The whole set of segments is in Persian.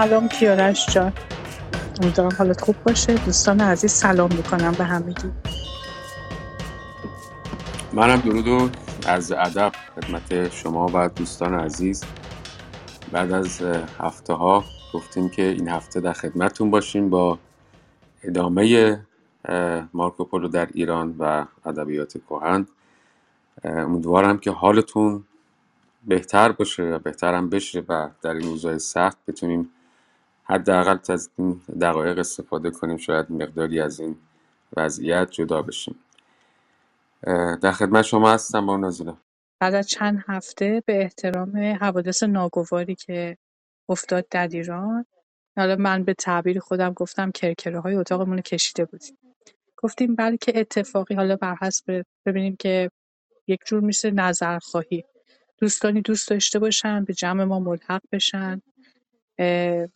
سلام کیارش جان. امیدوارم حالت خوب باشه. دوستان عزیز سلام می‌کنم به همگی. منم درود و عرض ادب خدمت شما و دوستان عزیز. بعد از هفته ها گفتیم که این هفته در خدمتتون باشیم با ادامه مارکوپولو در ایران و ادبیات کهن. امیدوارم که حالتون بهتر باشه یا بهترم بشه و در این روزهای سخت بتونیم حداقل از این دقایق استفاده کنیم شاید مقداری از این وضعیت جدا بشیم. در خدمت شما هستم با نازیلا بعد از چند هفته به احترام حوادث ناگواری که افتاد در ایران حالا من به تعبیر خودم گفتم کرکره های اتاقمون رو کشیده بودیم. گفتیم بلکه اتفاقی حالا بر حسب ببینیم که یک جور میشه نظرخواهی. دوستانی دوست داشته باشن به جمع ما ملحق بشن.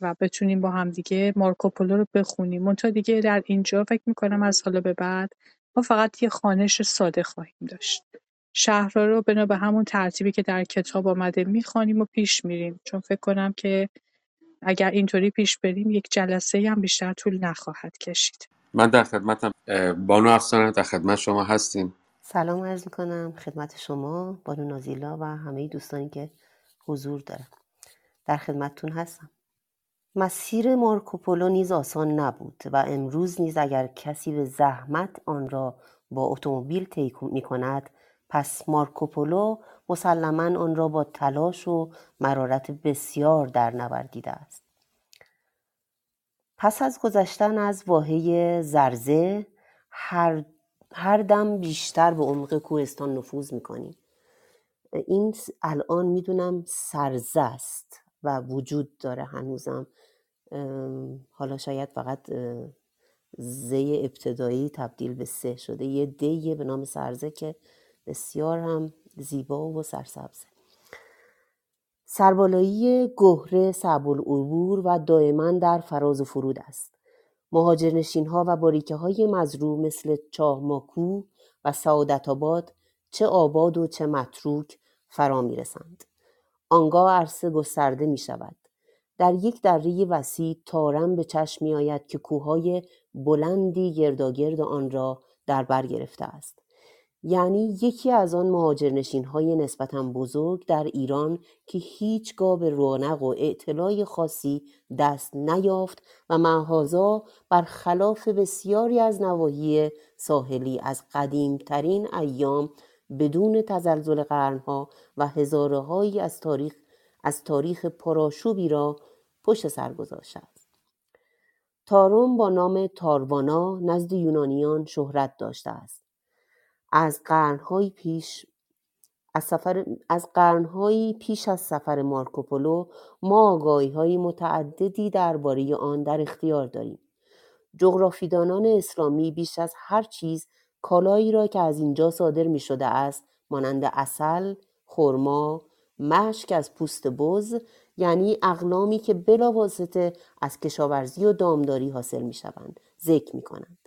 و بتونیم با هم دیگه مارکوپولو رو بخونیم. منتها دیگه در اینجا فکر می‌کنم از حالا به بعد ما فقط یه خانش ساده خواهیم داشت. شهرها رو بنا به همون ترتیبی که در کتاب آمده می‌خوانیم و پیش میریم. چون فکر کنم که اگر اینطوری پیش بریم یک جلسه هم بیشتر طول نخواهد کشید. من در خدمتم بانو افسانه در خدمت شما هستیم. سلام عرض می‌کنم. خدمت شما بانو نازیلا و همه دوستانی که حضور دارن. در خدمتتون هستم. مسیر مارکوپولو نیز آسان نبود و امروز نیز اگر کسی به زحمت آن را با اتومبیل طی می کند پس مارکوپولو مسلما آن را با تلاش و مرارت بسیار در نوردیده است. پس از گذشتن از واحه زرزه هر, هر دم بیشتر به عمق کوهستان نفوذ می‌کنیم. این الان می‌دونم سرزه است و وجود داره هنوزم. حالا شاید فقط زی ابتدایی تبدیل به سه شده یه دیه به نام سرزه که بسیار هم زیبا و سرسبزه سربالایی گهره صعب العبور و دائما در فراز و فرود است مهاجرنشین ها و باریکه های مزرو مثل چاهماکو و سعادت آباد چه آباد و چه متروک فرا می رسند. آنگاه عرصه گسترده می شود. در یک دره وسیع تارم به چشم می آید که کوههای بلندی گرداگرد آن را در بر گرفته است. یعنی یکی از آن مهاجرنشین های نسبتا بزرگ در ایران که هیچگاه به رونق و اعتلاع خاصی دست نیافت و معهازا خلاف بسیاری از نواحی ساحلی از قدیمترین ایام بدون تزلزل قرنها و هزارههایی از تاریخ از تاریخ پراشوبی را پشت سر گذاشته است تاروم با نام تاروانا نزد یونانیان شهرت داشته است. از قرنهای پیش از, سفر، از قرنهایی پیش از سفر مارکوپولو ما آگاهی های متعددی درباره آن در اختیار داریم. جغرافیدانان اسلامی بیش از هر چیز کالایی را که از اینجا صادر می شده است مانند اصل، خرما، مشک از پوست بز یعنی اقلامی که بلاواسطه از کشاورزی و دامداری حاصل می شوند ذکر می کنند.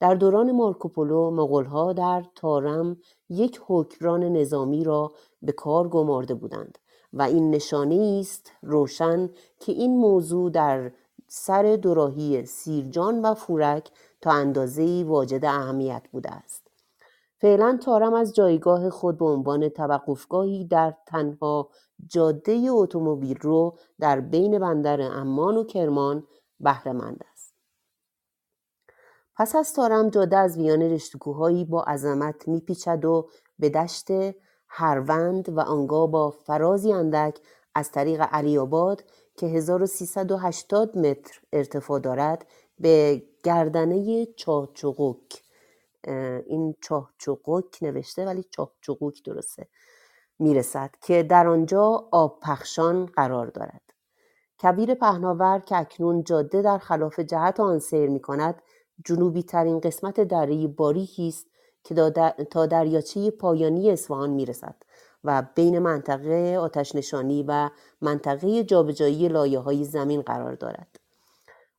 در دوران مارکوپولو مغولها در تارم یک حکمران نظامی را به کار گمارده بودند و این نشانه است روشن که این موضوع در سر دوراهی سیرجان و فورک تا اندازه واجد اهمیت بوده است فعلا تارم از جایگاه خود به عنوان توقفگاهی در تنها جاده اتومبیل رو در بین بندر امان و کرمان بهرهمند است. پس از تارم جاده از میان رشتکوهایی با عظمت میپیچد و به دشت هروند و آنگاه با فرازی اندک از طریق علی آباد که 1380 متر ارتفاع دارد به گردنه چاچوقک این چاچوقک نوشته ولی چاچوقک درسته می‌رسد که در آنجا آب پخشان قرار دارد. کبیر پهناور که اکنون جاده در خلاف جهت آن سیر می کند جنوبی ترین قسمت دره باریکی است که تا دریاچه پایانی اصفهان می‌رسد و بین منطقه آتش نشانی و منطقه جابجایی لایه های زمین قرار دارد.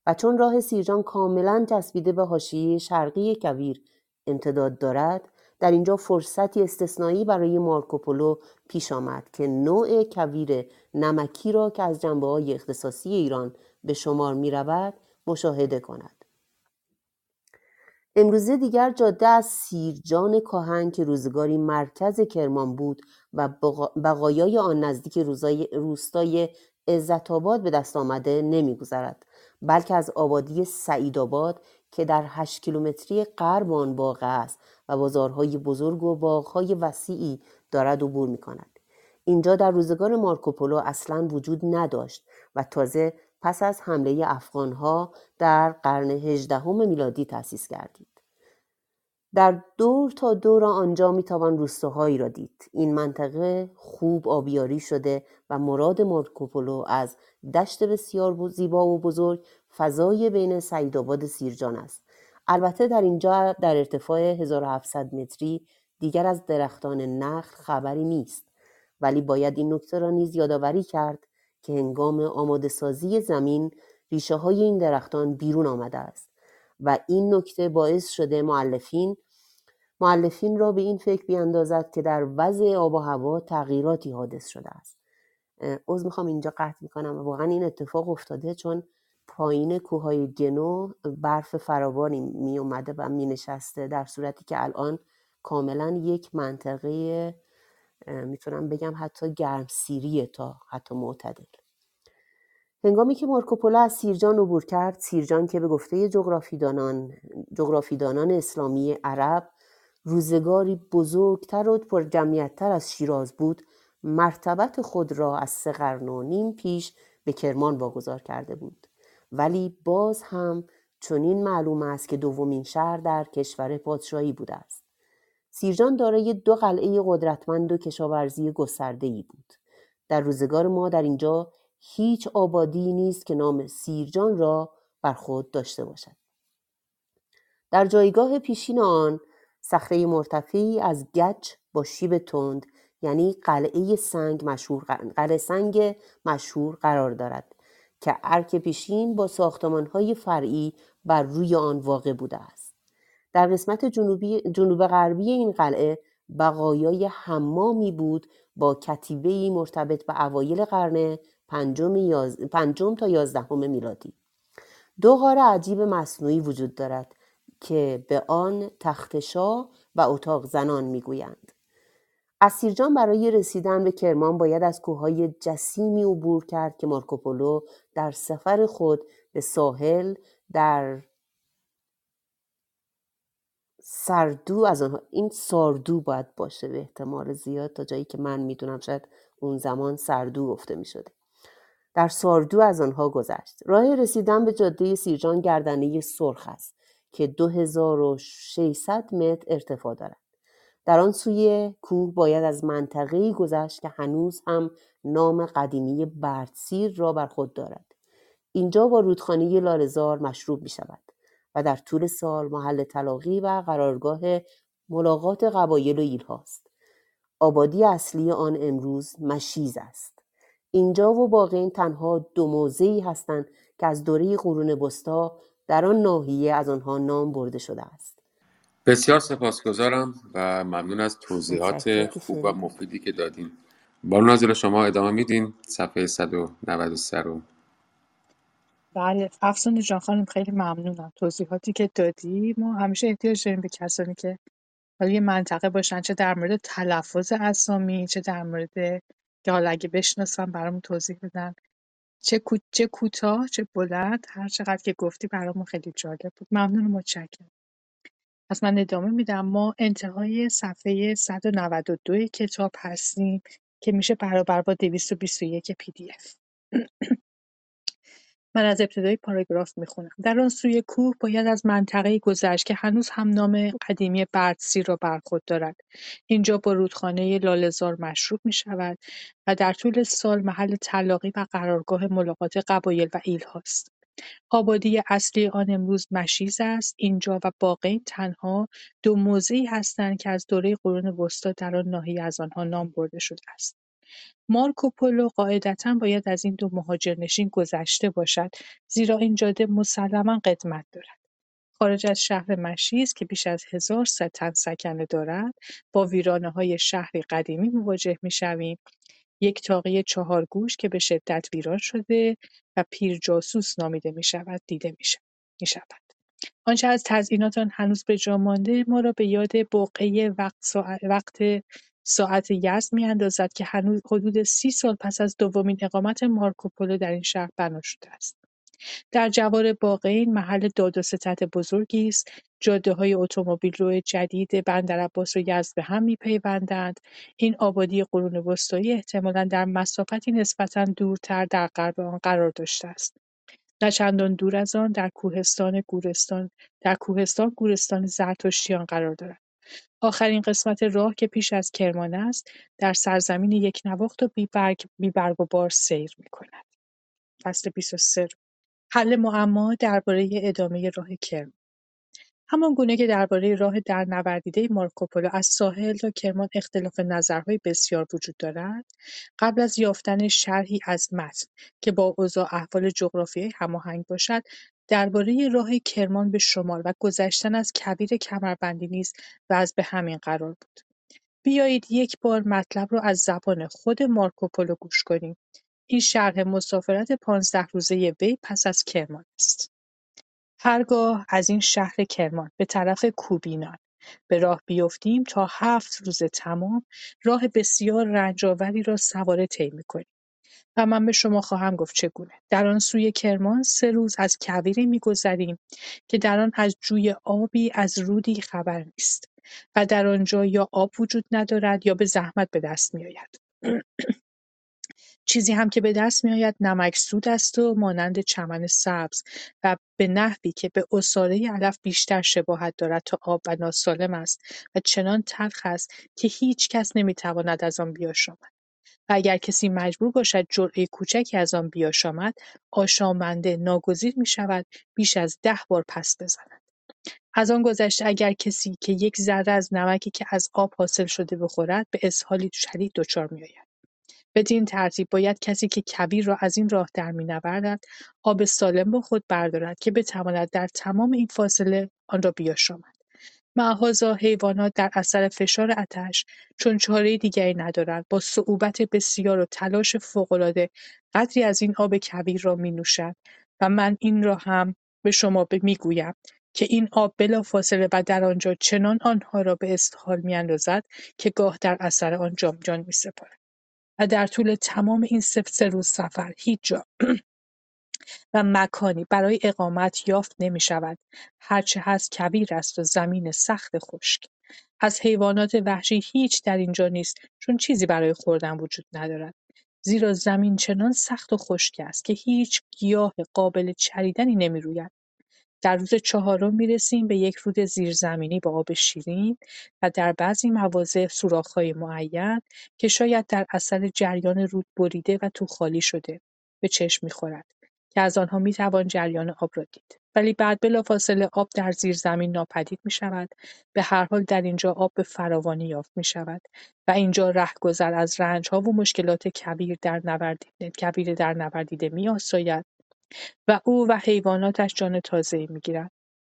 و چون راه سیرجان کاملا چسبیده به حاشیه شرقی کویر امتداد دارد در اینجا فرصتی استثنایی برای مارکوپولو پیش آمد که نوع کویر نمکی را که از جنبه های اختصاصی ایران به شمار می رود مشاهده کند. امروزه دیگر جاده از سیرجان کاهن که روزگاری مرکز کرمان بود و بقایای آن نزدیک روستای عزتآباد به دست آمده نمیگذرد بلکه از آبادی سعیدآباد که در هشت کیلومتری غرب آن واقع است و بازارهای بزرگ و باغهای وسیعی دارد عبور می کند. اینجا در روزگار مارکوپولو اصلا وجود نداشت و تازه پس از حمله افغانها در قرن هجدهم میلادی تأسیس گردید. در دور تا دور آنجا می‌توان روستاهایی را دید این منطقه خوب آبیاری شده و مراد مارکوپولو از دشت بسیار زیبا و بزرگ فضای بین سعیدآباد سیرجان است. البته در اینجا در ارتفاع 1700 متری دیگر از درختان نخل خبری نیست. ولی باید این نکته را نیز یادآوری کرد که هنگام آماده سازی زمین ریشه های این درختان بیرون آمده است و این نکته باعث شده معلفین معلفین را به این فکر بیاندازد که در وضع آب و هوا تغییراتی حادث شده است. عوض می‌خوام اینجا قطع می‌کنم و واقعا این اتفاق افتاده چون پایین کوههای گنو برف فراوانی می اومده و می نشسته در صورتی که الان کاملا یک منطقه می‌تونم بگم حتی گرم سیریه تا حتی معتدل. هنگامی که مارکوپولو از سیرجان عبور کرد سیرجان که به گفته جغرافیدانان جغرافیدانان اسلامی عرب روزگاری بزرگتر و پرجمعیتتر از شیراز بود مرتبت خود را از سه قرن و نیم پیش به کرمان واگذار کرده بود. ولی باز هم چنین معلوم است که دومین شهر در کشور پادشاهی بوده است. سیرجان دارای دو قلعه قدرتمند و کشاورزی گسترده‌ای بود. در روزگار ما در اینجا هیچ آبادی نیست که نام سیرجان را بر خود داشته باشد. در جایگاه پیشین آن صخره مرتفعی از گچ با شیب تند یعنی قلعه سنگ مشهور قلعه سنگ مشهور قرار دارد. که ارک پیشین با ساختمانهای فرعی بر روی آن واقع بوده است. در قسمت جنوبی جنوب غربی این قلعه بقایای حمامی بود با کتیبه مرتبط به اوایل قرن پنجم, یاز... پنجم تا یازدهم میلادی. دو غار عجیب مصنوعی وجود دارد که به آن تختشا و اتاق زنان می‌گویند. اسیرجان برای رسیدن به کرمان باید از کوههای جسیمی عبور کرد که مارکوپولو در سفر خود به ساحل در سردو از آنها این ساردو باید باشه به احتمال زیاد تا جایی که من می‌دونم شاید اون زمان سردو گفته می شده. در ساردو از آنها گذشت راه رسیدن به جاده سیرجان گردنه سرخ است که 2600 متر ارتفاع دارد. در آن سوی کوه باید از منطقه‌ای گذشت که هنوز هم نام قدیمی بردسیر را بر خود دارد. اینجا با رودخانه لالزار مشروب می شود و در طول سال محل تلاقی و قرارگاه ملاقات قبایل و ایل هاست. آبادی اصلی آن امروز مشیز است. اینجا و باقی تنها دو موضعی هستند که از دوره قرون وسطا در آن ناحیه از آنها نام برده شده است بسیار سپاسگزارم و ممنون از توضیحات خوب و مفیدی که دادین. با ناظر شما ادامه میدین. صفحه 193 رو. بله افسون جان خانم خیلی ممنونم. توضیحاتی که دادی. ما همیشه احتیاج داریم به کسانی که حالا یه منطقه باشن چه در مورد تلفظ اسامی چه در مورد که حالا اگه بشناسن برامون توضیح بدن. چه چه کوتاه چه بلند هر چقدر که گفتی برامون خیلی جالب بود. ممنون و متشکرم. پس من ادامه میدم. ما انتهای صفحه 192 کتاب هستیم که میشه برابر با 221 پی دی اف. من از ابتدای پاراگراف می‌خونم. در آن سوی کوه باید از منطقه گذشت که هنوز هم نام قدیمی بردسی را بر خود دارد. اینجا با رودخانه لاله‌زار مشروب می‌شود و در طول سال محل تلاقی و قرارگاه ملاقات قبایل و هاست. آبادی اصلی آن امروز مشیز است. اینجا و باقی تنها دو موضعی هستند که از دوره قرون وسطا در آن ناحیه از آنها نام برده شده است. مارکوپولو قاعدتا باید از این دو مهاجرنشین گذشته باشد زیرا این جاده مسلما قدمت دارد. خارج از شهر مشیز که بیش از هزار تن سکنه دارد با های شهری قدیمی مواجه می‌شویم. یک تاقی چهارگوش که به شدت ویران شده و پیر جاسوس نامیده می‌شود دیده می‌شود. آنچه از تزئینات آن هنوز به مانده ما را به یاد بقعه وقت ساعت وقت ساعت یزد می‌اندازد که هنوز حدود سی سال پس از دومین اقامت مارکوپولو در این شهر بنا شده است. در جوار باقین محل داد و ستد بزرگی است. جاده‌های اتومبیلرو جدید بندرعباس و یزد به هم می‌پیوندند. این آبادی قرون وسطایی احتمالاً در مسافتی نسبتا دورتر در غرب آن قرار داشته است. نه چندان دور از آن در کوهستان گورستان در کوهستان گورستان زرتشتیان قرار دارد. آخرین قسمت راه که پیش از کرمان است، در سرزمین یکنواخت و بی‌برگ بی‌برگ و بار سیر می‌کند. فصل 23 حل معما درباره ادامه راه کرمان همانگونه که درباره راه درنوردیده مارکوپولو از ساحل تا کرمان اختلاف نظرهای بسیار وجود دارد، قبل از یافتن شرحی از متن که با اوضاع احوال جغرافیایی هماهنگ باشد، درباره راه کرمان به شمال و گذشتن از کویر کمربندی نیز به همین قرار بود. بیایید یک بار مطلب را از زبان خود مارکوپولو گوش کنیم. این شرح مسافرت پانزده روزه وی پس از کرمان است. هرگاه از این شهر کرمان به طرف کوبینان به راه بیفتیم تا هفت روز تمام راه بسیار رنجآوری را سواره طی می‌کنیم. و من به شما خواهم گفت چگونه. در آن سوی کرمان سه روز از کویری میگذریم که در آن از جوی آبی از رودی خبر نیست و در آنجا یا آب وجود ندارد یا به زحمت به دست میآید. چیزی هم که به دست میآید نمکسود است و مانند چمن سبز و به نحوی که به عصاره علف بیشتر شباهت دارد تا آب و ناسالم است و چنان تلخ است که هیچ کس نمی‌تواند از آن بیاشامد. و اگر کسی مجبور باشد جرعه کوچکی از آن بیاشامد آشامنده ناگزیر می‌شود بیش از ده بار پس بزند. از آن گذشته اگر کسی که یک ذره از نمکی که از آب حاصل شده بخورد به اسهالی شدید دچار میآید. بدین ترتیب باید کسی که کویر را از این راه درمی‌نوردد آب سالم با خود بردارد که بتواند در تمام این فاصله آن را بیاشامد. معهازا حیوانات در اثر فشار آتش چون چارهی دیگری ندارند با صعوبت بسیار و تلاش فوقالعاده قدری از این آب کویر را می‌نوشند و من این را هم به شما می‌گویم که این آب بلافاصله و در آنجا چنان آنها را به اسهال میاندازد که گاه در اثر آن جان جان میسپارند و در طول تمام این سه روز سفر. هیچ جا. و مکانی برای اقامت یافت نمی‌شود هرچه هست کویر است و زمین سخت خشک. از حیوانات وحشی هیچ در اینجا نیست چون چیزی برای خوردن وجود ندارد. زیرا زمین چنان سخت و خشک است که هیچ گیاه قابل چریدنی نمی‌روید در روز چهارم می‌رسیم به یک رود زیرزمینی با آب شیرین و در بعضی مواضع سوراخ‌های معین که شاید در اثر جریان رود بریده و خالی شده به چشم می‌خورد که از آنها می‌توان جریان آب را دید. ولی بعد بلافاصله آب در زیرزمین ناپدید می‌شود به هر حال در اینجا آب به فراوانی یافت می‌شود و اینجا رهگذر از رنج‌ها و مشکلات کبیر در نوردیده کبیر در نوردیده می‌آساید. و او و حیواناتش جان تازه‌ای می‌گیرند.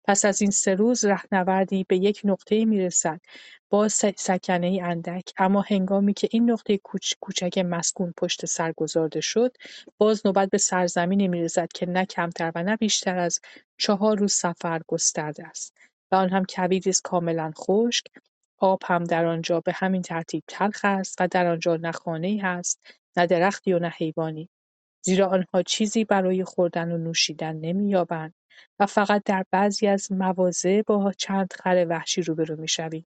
پس از این سه روز رهنوردی به یک نقطه‌ای می‌رسد با سکنه‌ای اندک. اما هنگامی که این نقطه کوچک مسکون پشت سر گذارده شد باز نوبت به سرزمینی می‌رسد که نه کمتر و نه بیشتر از چهار روز سفر گسترده است و آن هم کویری است کاملا خشک. آب هم در آنجا به همین ترتیب تلخ است و در آنجا نه خانه‌ای هست نه درختی و نه حیوانی. زیرا آنها چیزی برای خوردن و نوشیدن نمی‌یابند و فقط در بعضی از مواضع با چند خر وحشی روبرو می‌شویم.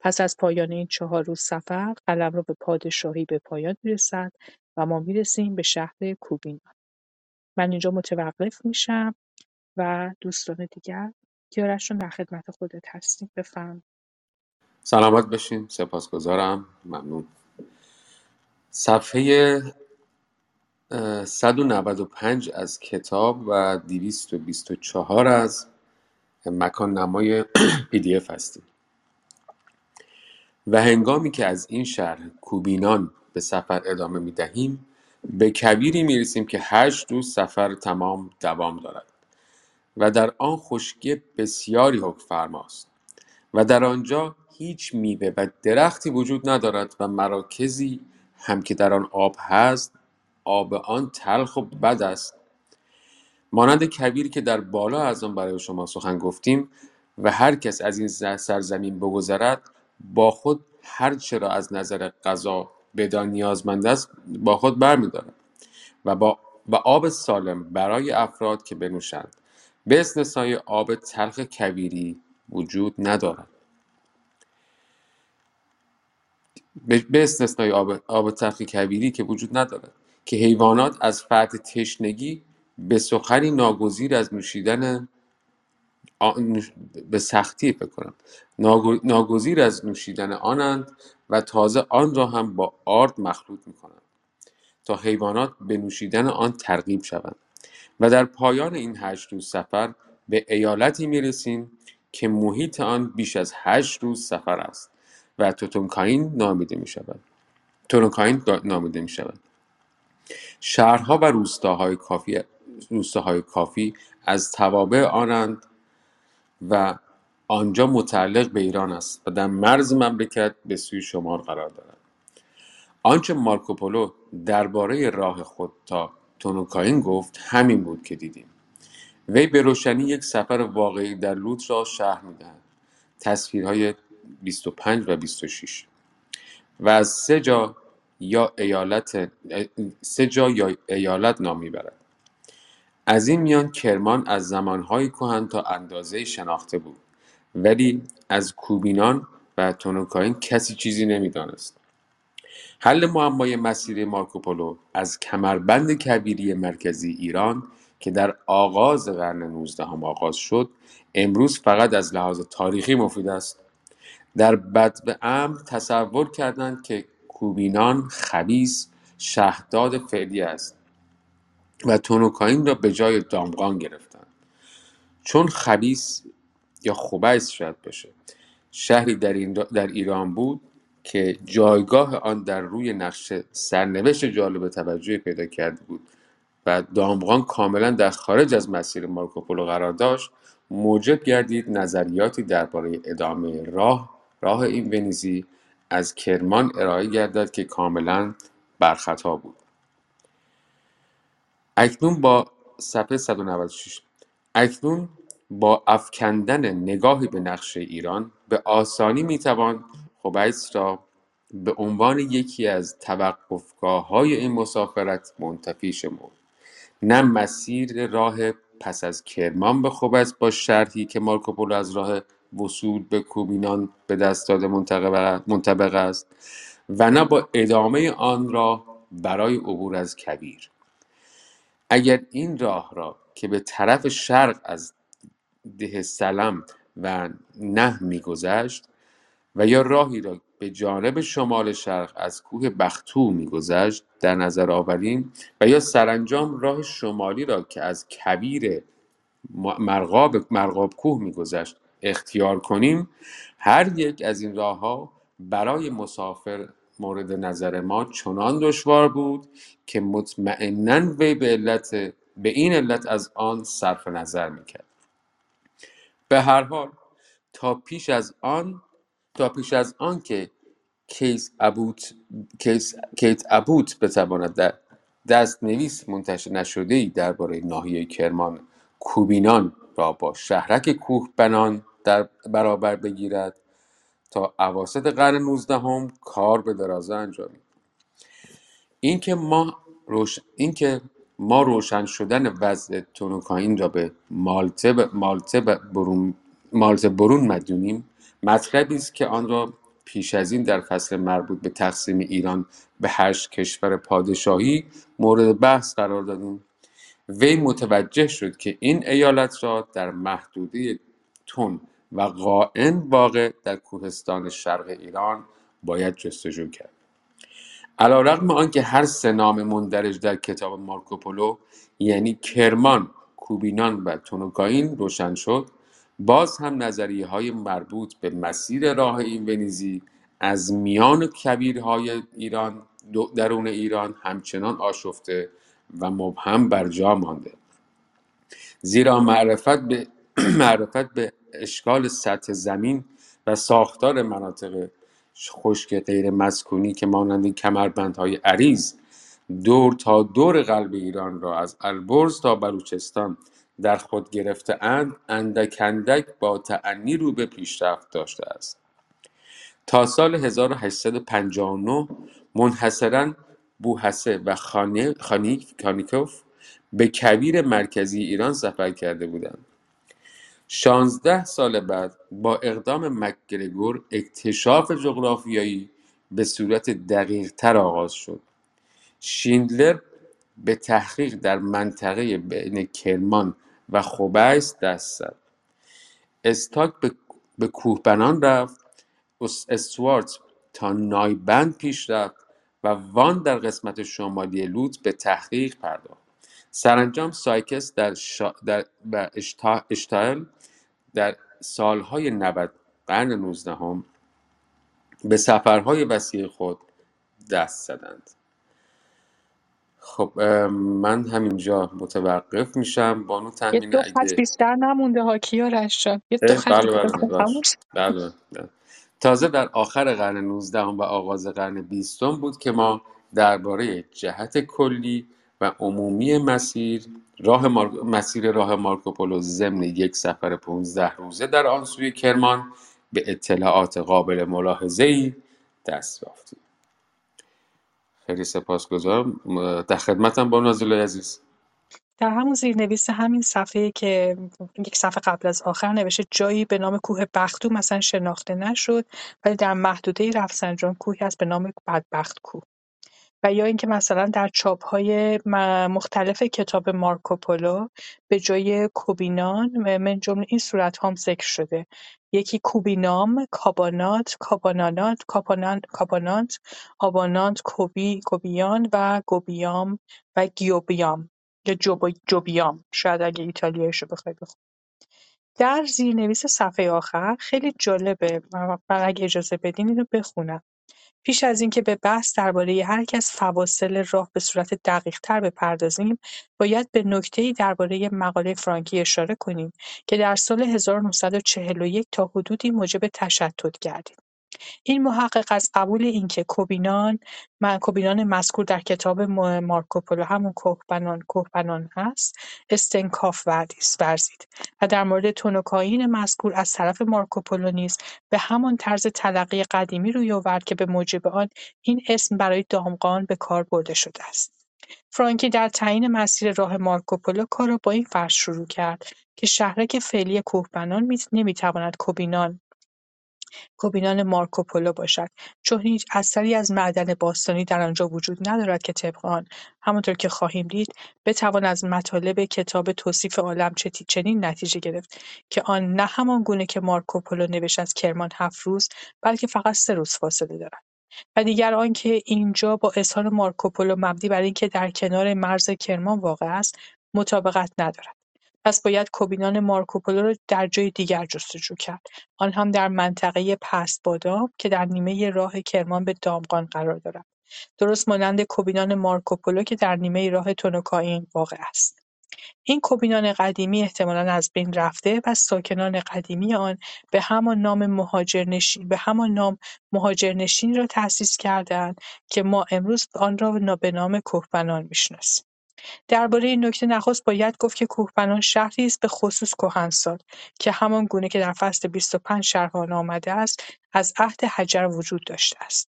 پس از پایان این چهار روز سفر قلم رو به پادشاهی به پایان می‌رسد و ما می‌رسیم به شهر کوبینان. من اینجا متوقف میشم و دوستان دیگر کیارشون در خدمت خودت هستیم. بفهم سلامت بشین سپاسگزارم. ممنون. صفحه 195 از کتاب و 224 از مکان نمای پی دی اف هستیم. و هنگامی که از این شهر کوبینان به سفر ادامه می دهیم به کبیری می رسیم که هشت روز سفر تمام دوام دارد و در آن خشکی بسیاری حکم فرماست و در آنجا هیچ میوه و درختی وجود ندارد و مراکزی هم که در آن آب هست آب آن تلخ و بد است. مانند کبیری که در بالا از آن برای شما سخن گفتیم و هر کس از این سرزمین بگذرد با خود هر چرا از نظر غذا بدان نیازمند است با خود برمیدارد و با و آب سالم برای افراد که بنوشند. به استثنای آب تلخ کویری وجود ندارد. به استثنای آب, آب تلخ کویری که وجود ندارد. که حیوانات از فرط تشنگی به سخری ناگزیر از نوشیدن آ- نوش- به سختی فکر کنم. ناگزیر از نوشیدن آنند و تازه آن را هم با آرد مخلوط می کنند تا حیوانات به نوشیدن آن ترغیب شوند. و در پایان این هشت روز سفر به ایالتی می رسیم که محیط آن بیش از هشت روز سفر است و توتونکاین نامیده می شود نامیده می شود شهرها و روستاهای کافی روستاهای کافی از توابع آنند و آنجا متعلق به ایران است و در مرز مملکت به سوی شمال قرار دارد. آنچه مارکوپولو درباره راه خود تا تونوکاین گفت همین بود که دیدیم. وی به روشنی یک سفر واقعی در لوط را شرح می‌دهد. تصویرهای 25 و 26 و از سه جا یا ایالت سه جا یا ایالت نام می‌برد. از این میان کرمان از زمانهای کهن تا اندازه شناخته بود. ولی از کوبینان و تونوکاین کسی چیزی نمی‌دانست. حل معمای مسیر مارکوپولو از کمربند کبیری مرکزی ایران که در آغاز قرن 19 هم آغاز شد امروز فقط از لحاظ تاریخی مفید است. در بدو امر تصور کردند که کوبینان خبیس شهداد فعلی است و تونوکاین را به جای دامغان گرفتند. چون خبیس یا خبیس شاید باشه شهری در, این در ایران بود که جایگاه آن در روی نقشه سرنوشت جالب توجهی پیدا کرده بود و دامغان کاملا در خارج از مسیر مارکوپولو قرار داشت موجب گردید نظریاتی درباره ادامه راه راه این ونیزی از کرمان ارائه گردد که کاملا برخطا بود. اکنون با صفحه 196 اکنون با افکندن نگاهی به نقشه ایران به آسانی می‌توان خبیس را به عنوان یکی از توقفگاه های این مسافرت منتفی شمرد. نه مسیر راه پس از کرمان به خبیس با شرحی که مارکوپولو از راه وصول به کوبینان به دست داده منطبق است و نه با ادامه آن را برای عبور از کویر اگر این راه را که به طرف شرق از ده سلم و نه میگذشت و یا راهی را به جانب شمال شرق از کوه بختو میگذشت در نظر آوریم و یا سرانجام راه شمالی را که از کویر مرغاب مرغاب کوه میگذشت اختیار کنیم هر یک از این راهها برای مسافر مورد نظر ما چنان دشوار بود که مطمئنا وی به علت به این علت از آن صرف نظر می‌کرد. به هر حال تا پیش از آن تا پیش از آن که کیس ابوت کیس کیت ابوت بتواند در دستنویس منتشر نشده ای درباره ناحیه کرمان کوبینان را با شهرک کوه بنان در برابر بگیرد تا اواسط قرن نوزدهم کار به درازه انجامید اینکه ما روش... اینکه ما روشن شدن وضع تونوکاین را به مالته ب- مالته ب- برون مالته برون مدیونیم مطلبی است که آن را پیش از این در فصل مربوط به تقسیم ایران به هشت کشور پادشاهی مورد بحث قرار دادیم. وی متوجه شد که این ایالت را در محدوده تن و قائن واقع در کوهستان شرق ایران باید جستجو کرد. علیرغم آنکه هر سه نام مندرج در کتاب مارکوپولو یعنی کرمان، کوبینان و تونوکاین روشن شد باز هم نظریه های مربوط به مسیر راه این ونیزی از میان کبیرهای ایران درون ایران همچنان آشفته و مبهم بر جا مانده. زیرا معرفت به معرفت به اشکال سطح زمین و ساختار مناطق خشک غیر مسکونی که مانند کمربندهای عریض دور تا دور قلب ایران را از البرز تا بلوچستان در خود گرفته اند اندک اندک با تأنی رو به پیشرفت داشته است تا سال 1859 منحصرا بوحسه و خانی- خانیکوف به کویر مرکزی ایران سفر کرده بودند. شانزده سال بعد با اقدام مکگرگور اکتشاف جغرافیایی به صورت دقیقتر آغاز شد. شیندلر به تحقیق در منطقه بین کرمان و خبیس دست زد. استاک به, به کوهبنان رفت اس- استوارت تا نایبند پیش رفت و وان در قسمت شمالی لوت به تحقیق پرداخت سرانجام سایکس در, شا... در... و اشتا... اشتایل در سالهای 90 قرن نوزدهم به سفرهای وسیع خود دست زدند خب من همینجا متوقف میشم بانو یه تحمینه دو خط اگه بیشتر نمونده ها کیارش جان یه دو خط بله بله ببخشید. شد. بله بله. تازه در آخر قرن نوزدهم و آغاز قرن بیستم بود که ما درباره جهت کلی و عمومی مسیر راه مار... مسیر راه مارکوپولو ضمن یک سفر 15 روزه در آن سوی کرمان به اطلاعات قابل ملاحظه‌ای دست یافتیم خیلی سپاسگزارم. در خدمتم با نازل عزیز. در همون زیرنویس همین صفحه که یک صفحه قبل از آخر نوشته جایی به نام کوه بختو مثلا شناخته نشد ولی در محدوده رفسنجان کوهی هست به نام بدبخت کوه. و یا اینکه مثلا در چاپ‌های مختلف کتاب مارکوپولو به جای کوبینان من جمله این صورت‌ها هم ذکر شده. یکی کوبینام، کابانات، کابانانات، کاپانان، کابانات، آبانانت، کوبی، کوبیان و گوبیام و گیوبیام یا جوب- جوبیام. شاید اگه ایتالیاییشو بخوای بخونی در زیرنویس صفحه آخر خیلی جالبه. و اگه اجازه بدین اینو بخونم. پیش از اینکه به بحث درباره هر از فواصل راه به صورت دقیق‌تر بپردازیم، باید به نکته‌ای درباره مقاله فرانکی اشاره کنیم که در سال ۱۹۴۱ تا حدودی موجب تشتت گردید. این محقق از قبول اینکه کوبینان مذکور در کتاب ما- مارکوپولو همون کوهبنان کوهبنان هست استنکاف ورزید ورزید و در مورد تونوکائین مذکور از طرف مارکوپولو نیز به همان طرز تلقی قدیمی روی آورد که به موجب آن این اسم برای دامغان به کار برده شده است. فرانکی در تعیین مسیر راه مارکوپولو کار را با این فرض شروع کرد که شهرک فعلی کوهبنان نمی‌تواند کوبینان کوبینان مارکوپولو باشد. چون هیچ اثری از معدن باستانی در آنجا وجود ندارد که طبق آن. همانطور که خواهیم دید بتوان از مطالب کتاب توصیف عالم چنین نتیجه گرفت که آن نه همان گونه که مارکوپولو نوشت از کرمان هفت روز بلکه فقط سه روز فاصله دارد. و دیگر آنکه اینجا با اظهار مارکوپولو مبنی بر اینکه در کنار مرز کرمان واقع است مطابقت ندارد. پس باید کوبینان مارکوپولو را در جای دیگر جستجو کرد، آن هم در منطقه پسبادام که در نیمه راه کرمان به دامغان قرار دارد، درست مانند کوبینان مارکوپولو که در نیمه راه تونوکائین واقع است. این کوبینان قدیمی احتمالاً از بین رفته و ساکنان قدیمی آن به همان نام مهاجرنشین به همان نام مهاجرنشینی را تأسیس کرده‌اند که ما امروز آن را به نام کوهبنان می‌شناسیم. درباره این نکته نخست باید گفت که کوهبنان شهری است بخصوص کهنسال که همان گونه که در فصل بیست و پنج شرحانه آمده است از عهد حجر وجود داشته است.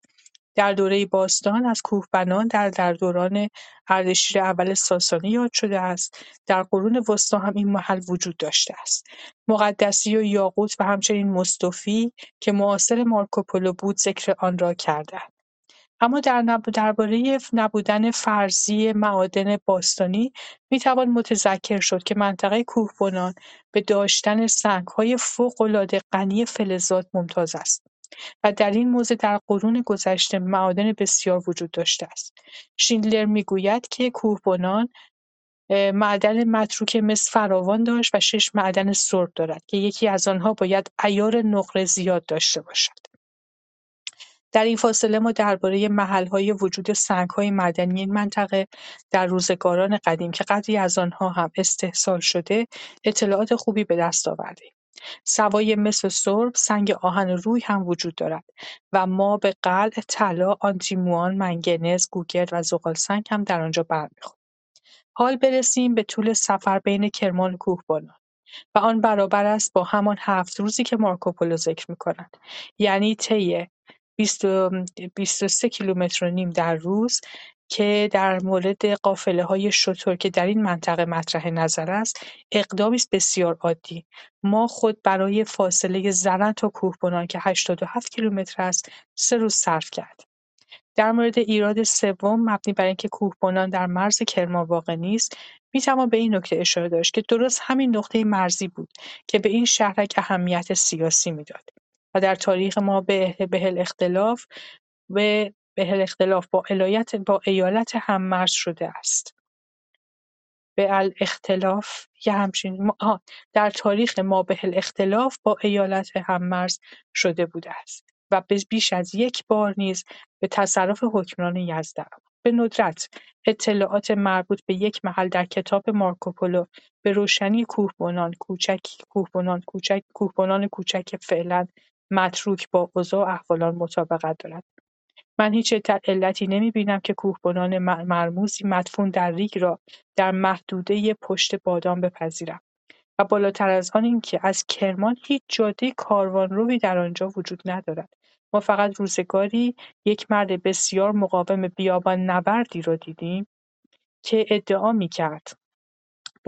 در دوره باستان از کوهبنان در در دوران اردشیر اول ساسانی یاد شده است. در قرون وسطی هم این محل وجود داشته است. مقدسی و یاقوت و همچنین مستوفی که معاصر مارکوپولو بود ذکر آن را کردهاند اما در درباره نبودن فرضی معادن باستانی می‌توان متذکر شد که منطقه کوهبنان به داشتن سنگ‌های فوق‌العاده غنی فلزات ممتاز است و در این موضع در قرون گذشته معادن بسیار وجود داشته است. شیندلر می‌گوید که کوهبنان معدن متروک مس فراوان داشت و شش معدن سرب دارد که یکی از آنها باید عیار نقره زیاد داشته باشد. در این فاصله ما درباره محل‌های وجود سنگ‌های معدنی این منطقه در روزگاران قدیم که قدری از آنها هم استحصال شده اطلاعات خوبی به دست آوردهایم. سوای مس سرب سنگ آهن روی هم وجود دارد و ما به قلع، طلا، آنتیموان، منگنز، گوگرد و زغالسنگ هم در آنجا برمیخورد. حال برسیم به طول سفر بین کرمان و کوهبانان و آن برابر است با همان هفت روزی که مارکوپولو ذکر می‌کند یعنی طی بیست و سه کیلومتر و نیم در روز که در مورد قافله‌های شتر که در این منطقه مطرح نظر است اقدامی است بسیار عادی ما خود برای فاصله زرن تا کوهبنان که 87 کیلومتر است سه روز صرف کردیم. در مورد ایراد سوم مبنی بر اینکه کوهبنان در مرز کرمان واقع نیست می‌توان به این نکته اشاره داشت که درست همین نقطه مرزی بود که به این شهرک اهمیت سیاسی می‌داد و در تاریخ ما به الاختلاف به الاختلاف با با ایالت هم‌مرز شده است. الاختلاف یه همچین در تاریخ ما به الاختلاف با ایالت هم‌مرز شده بوده است و بیش از یک بار نیز به تصرف حکمران یزد به ندرت اطلاعات مربوط به یک محل در کتاب مارکوپولو به روشنی کوهبنان کوچک کوهبنان کوچک کوهبنان کوچک فعلا متروک با اوضاع و احوال مطابقت دارد من هیچ علتی نمی‌بینم که کوهبنان مرموزی مدفون در ریگ را در محدوده پشت بادام بپذیرم و بالاتر از آن اینکه از کرمان هیچ جاده کاروانروی در آنجا وجود ندارد. ما فقط روزگاری یک مرد بسیار مقاوم نوردی را دیدیم که ادعا می‌کرد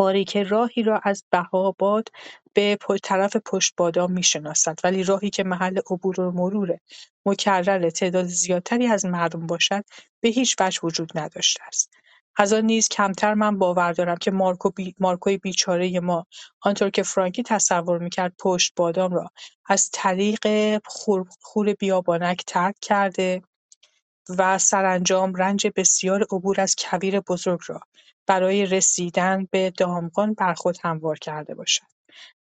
باریک راهی را از بهاآباد به طرف بادام می‌شناسد ولی راهی که محل عبور و مرور مکرر تعداد زیادتری از مردم باشد به هیچ وجه وجود نداشته است. از آن نیز کمتر من باور دارم که مارکو بی... مارکوی بیچاره ما آنطور که فرانکی تصور می‌کرد پشت بادام را از طریق خور, خور بیابانک ترک کرده و سرانجام رنج بسیار عبور از کویر بزرگ را برای رسیدن به دامغان بر خود هموار کرده باشد.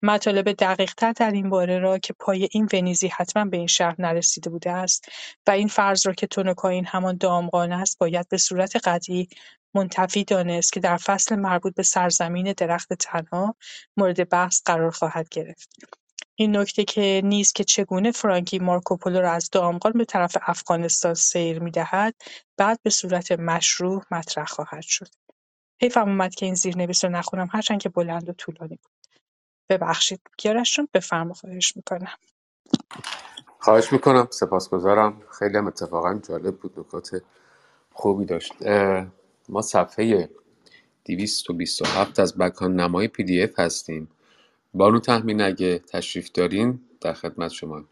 مطالب دقیقتر در این باره را که پای این ونیزی حتما به این شهر نرسیده بوده است و این فرض را که تونوکائین همان دامغان است باید به صورت قطعی منتفی دانست که در فصل مربوط به سرزمین درخت تنها مورد بحث قرار خواهد گرفت. این نکته که نیست که چگونه فرانکی مارکوپولو را از دامغان به طرف افغانستان سیر می‌دهد بعد به صورت مشروع مطرح خواهد شد. حیفم اومد که این زیرنویس رو نخونم هرچند که بلند و طولانی بود. ببخشید کیارش جون بفرما خواهش می‌کنم. خواهش می‌کنم سپاسگزارم. خیلی هم اتفاقا جالب بود نکات خوبی داشت. ما صفحه 227 از بکان نمای پی دی اف هستیم. بانو تحمین اگه تشریف دارین در خدمت شما.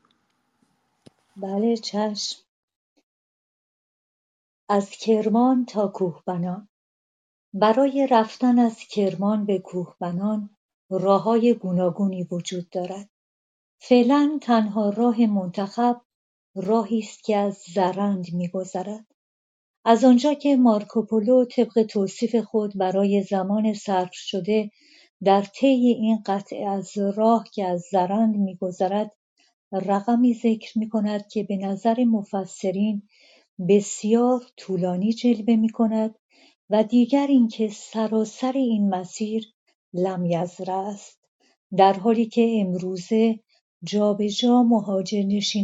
بله چشم. از کرمان تا کوهبنان برای رفتن از کرمان به کوهبنان راههای گوناگونی وجود دارد. فعلا تنها راه منتخب راهی است که از زرند میگذرد. از آنجا که مارکوپولو طبق توصیف خود برای زمان صرف شده در طی این قطعه از راه که از زرند میگذرد رقمی ذکر می کند که به نظر مفسرین بسیار طولانی جلوه می کند و دیگر اینکه سراسر این مسیر لمیزره است در حالی که امروزه جابجا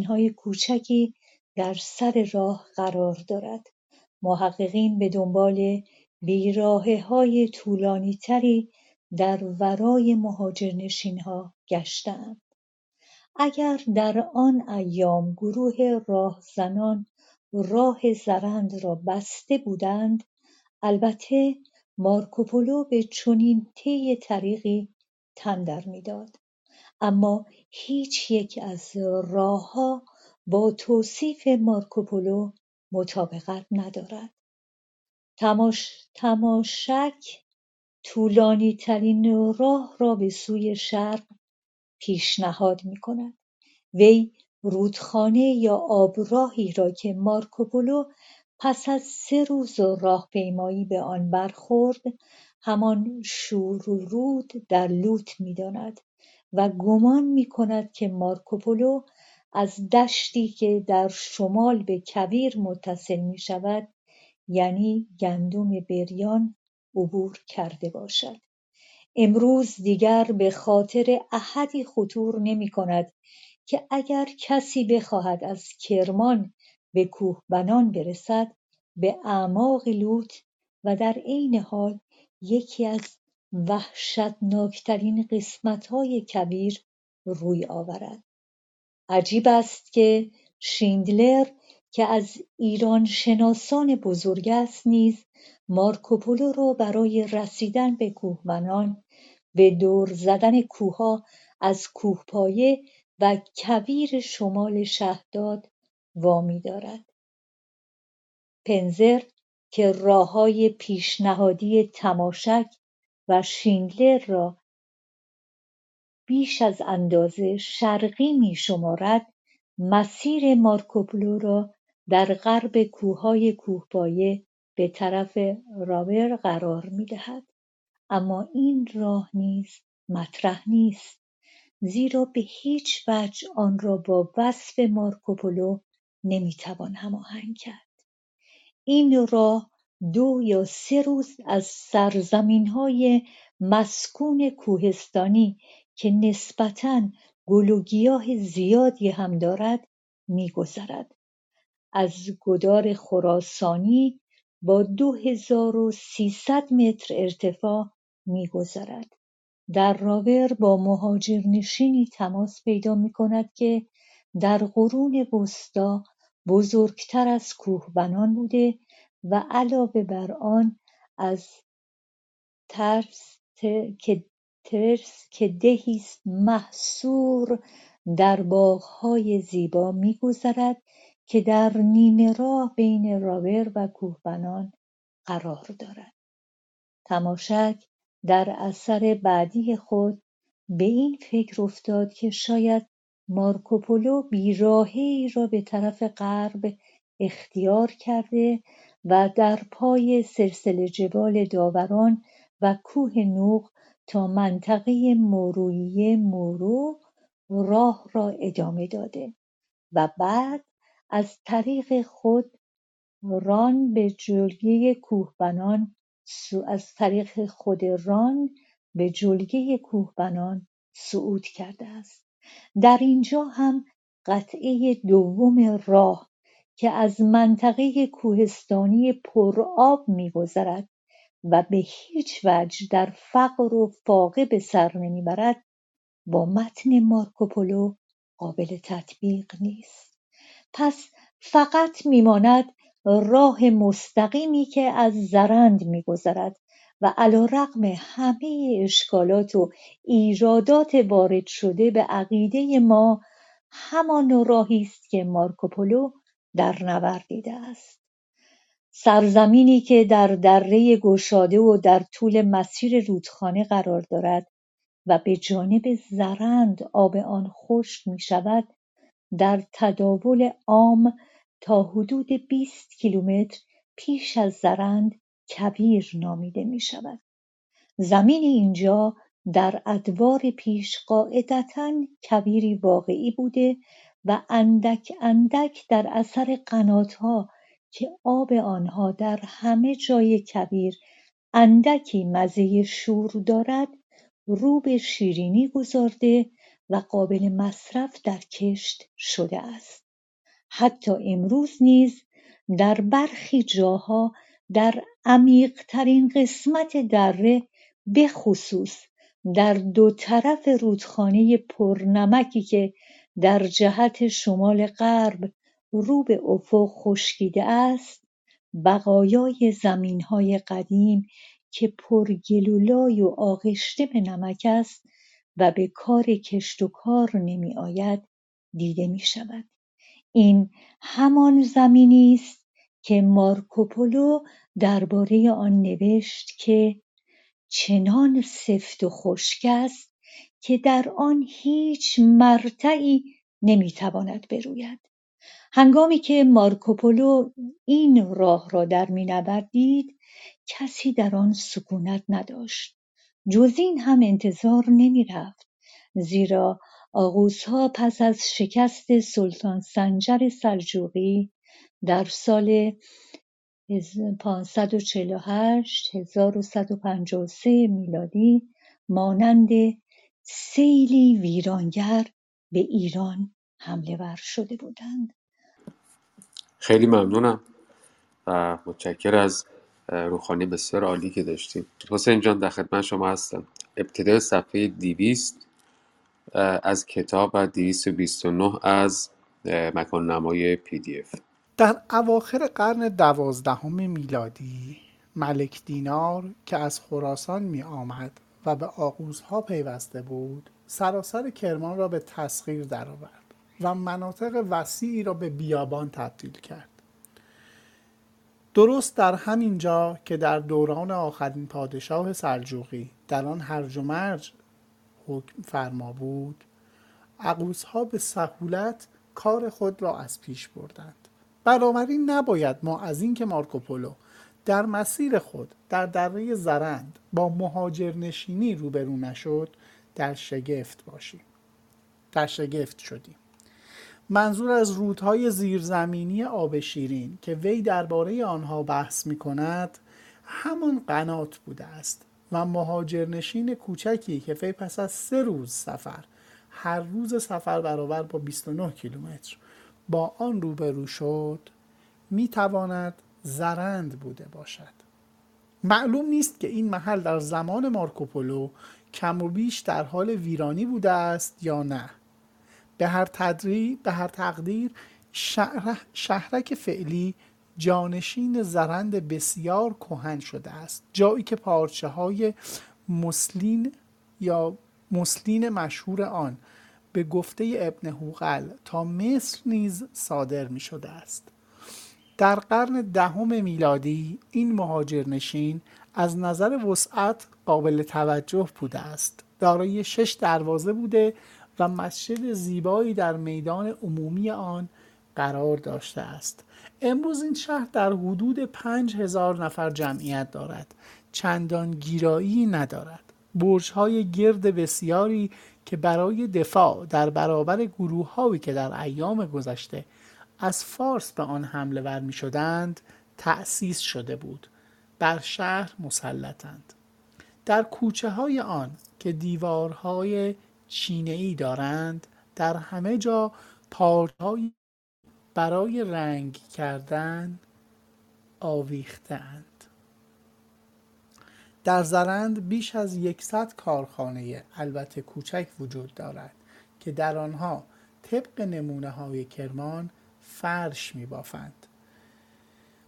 های کوچکی در سر راه قرار دارد. محققین به دنبال طولانی طولانیتری در ورای ها گشتند اگر در آن ایام گروه راهزنان راه زرند را بسته بودند البته مارکوپولو به چنین طی طریقی تن می‌داد. اما هیچ یک از راهها با توصیف مارکوپولو مطابقت ندارد. تماشک ترین راه را به سوی شرق پیشنهاد می‌کند. وی رودخانه یا آبراهی را که مارکوپولو پس از سه روز راهپیمایی به آن برخورد همان شورورود در لوت می‌داند و گمان می‌کند که مارکوپولو از دشتی که در شمال به کویر متصل می‌شود یعنی گندم بریان عبور کرده باشد. امروز دیگر به خاطر احدی خطور نمی‌کند که اگر کسی بخواهد از کرمان به کوهبنان برسد به اعماق لوط و در عین حال یکی از وحشتناکترین قسمتهای کویر روی آورد. عجیب است که شیندلر که از ایران شناسان بزرگ است نیز مارکوپولو را برای رسیدن به کوهبنان به دور زدن کوهها از کوهپایه و کویر شمال شهداد وامی دارد. پنزر که راههای پیشنهادی تماشک و شیندلر را بیش از اندازه شرقی میشمارد مسیر مارکوپولو را در غرب کوههای کوهپایه به طرف راور قرار می‌دهد. اما این راه نیز مطرح نیست زیرا به هیچ وجه آن را با وصف مارکوپولو نمی‌توان هماهنگ کرد. این راه دو یا سه روز از سرزمینهای مسکون کوهستانی که نسبتا گل و گیاه زیادی هم دارد میگذرد. از گدار خراسانی با دو هزار و سیصد متر ارتفاع میگذرد. در راور با مهاجرنشینی تماس پیدا می‌کند که در قرون وسطی بزرگتر از کوهبنان بوده و علاوه بر آن از ترس که دهی است محصور در باغهای زیبا میگذرد که در نیمه راه بین راور و کوهبنان قرار دارد. تماشک در اثر بعدی خود به این فکر افتاد که شاید مارکوپولو بیراههای را به طرف غرب اختیار کرده و در پای سلسله جبال داوران و کوه نوق تا منطقه مورویه مورو راه را ادامه داده و بعد از طریق خود ران به جلگه کوهبنان از طریق خود ران به جلگه کوهبنان صعود کرده است. در اینجا هم قطعه دوم راه که از منطقه کوهستانی پرآب میگذرد و به هیچ وجه در فقر و فاقه به سر نمی‌برد با متن مارکوپولو قابل تطبیق نیست. پس فقط میماند راه مستقیمی که از زرند میگذرد و علیرغم همه اشکالات و ایرادات وارد شده به عقیده ما همان راهی است که مارکوپولو در نوردیده است. سرزمینی که در دره گشاده و در طول مسیر رودخانه قرار دارد و به جانب زرند آب آن خشک می‌شود در تداول عام تا حدود بیست کیلومتر پیش از زرند کویر نامیده می‌شود. زمین اینجا در ادوار پیش قاعدتا کویری واقعی بوده و اندک اندک در اثر قناتها که آب آنها در همه جای کویر اندکی مزه شور دارد رو به شیرینی گذارده و قابل مصرف در کشت شده است. حتی امروز نیز در برخی جاها در عمیقترین قسمت دره بخصوص در دو طرف رودخانه پرنمکی که در جهت شمال غرب رو به افق خشکیده است بقایای زمینهای قدیم که پر گل و آغشته به نمک است و به کار کشت و کار نمیآید دیده می‌شود. این همان زمینی است که مارکوپولو درباره آن نوشت که چنان سفت و خشک است که در آن هیچ مرتعی نمی‌تواند بروید. هنگامی که مارکوپولو این راه را در مینوردید کسی در آن سکونت نداشت. جز این هم انتظار نمی‌رفت زیرا آغوزها پس از شکست سلطان سنجر سلجوقی در سال 548 1153 میلادی مانند سیلی ویرانگر به ایران حمله ور شده بودند. خیلی ممنونم و متشکر از روخانی بسیار عالی که داشتیم. حسین جان در خدمت شما هستم. ابتدای صفحه 200 از کتاب و 229 از مکان نمای پی دی اف. در اواخر قرن دوازدهم میلادی ملک دینار که از خراسان می آمد و به آغوزها پیوسته بود سراسر کرمان را به تسخیر درآورد و مناطق وسیعی را به بیابان تبدیل کرد. درست در همین جا که در دوران آخرین پادشاه سلجوقی در آن هرج و مرج حکم فرما بود عقوزها به سهولت کار خود را از پیش بردند. بنابراین نباید ما از اینکه مارکوپولو در مسیر خود در دره زرند با مهاجرنشینی روبرو نشد در شگفت باشیم. در شگفت شدیم. منظور از رودهای زیرزمینی آب شیرین که وی درباره آنها بحث می کند همان قنات بوده است و مهاجرنشین کوچکی که وی پس از سه روز سفر هر روز سفر برابر با 29 کیلومتر با آن روبرو شد می تواند زرند بوده باشد. معلوم نیست که این محل در زمان مارکوپولو کم و بیش در حال ویرانی بوده است یا نه. به هر تدری به هر تقدیر شهرک فعلی جانشین زرند بسیار کهن شده است. جایی که پارچه های مسلین یا مسلین مشهور آن به گفته ابن هوغل تا مصر نیز صادر می شده است. در قرن دهم میلادی این مهاجرنشین از نظر وسعت قابل توجه بوده است. دارای شش دروازه بوده و مسجد زیبایی در میدان عمومی آن قرار داشته است. امروز این شهر در حدود پنج هزار نفر جمعیت دارد. چندان گیرایی ندارد. برج های گرد بسیاری که برای دفاع در برابر گروه هایی که در ایام گذشته از فارس به آن حمله ور می شدند تأسیس شده بود. بر شهر مسلطند. در کوچه های آن که دیوارهای چینه ای دارند در همه جا پارهای برای رنگ کردن آویختند در زرند بیش از یکصد کارخانه البته کوچک وجود دارد که در آنها طبق نمونه های کرمان فرش می بافند.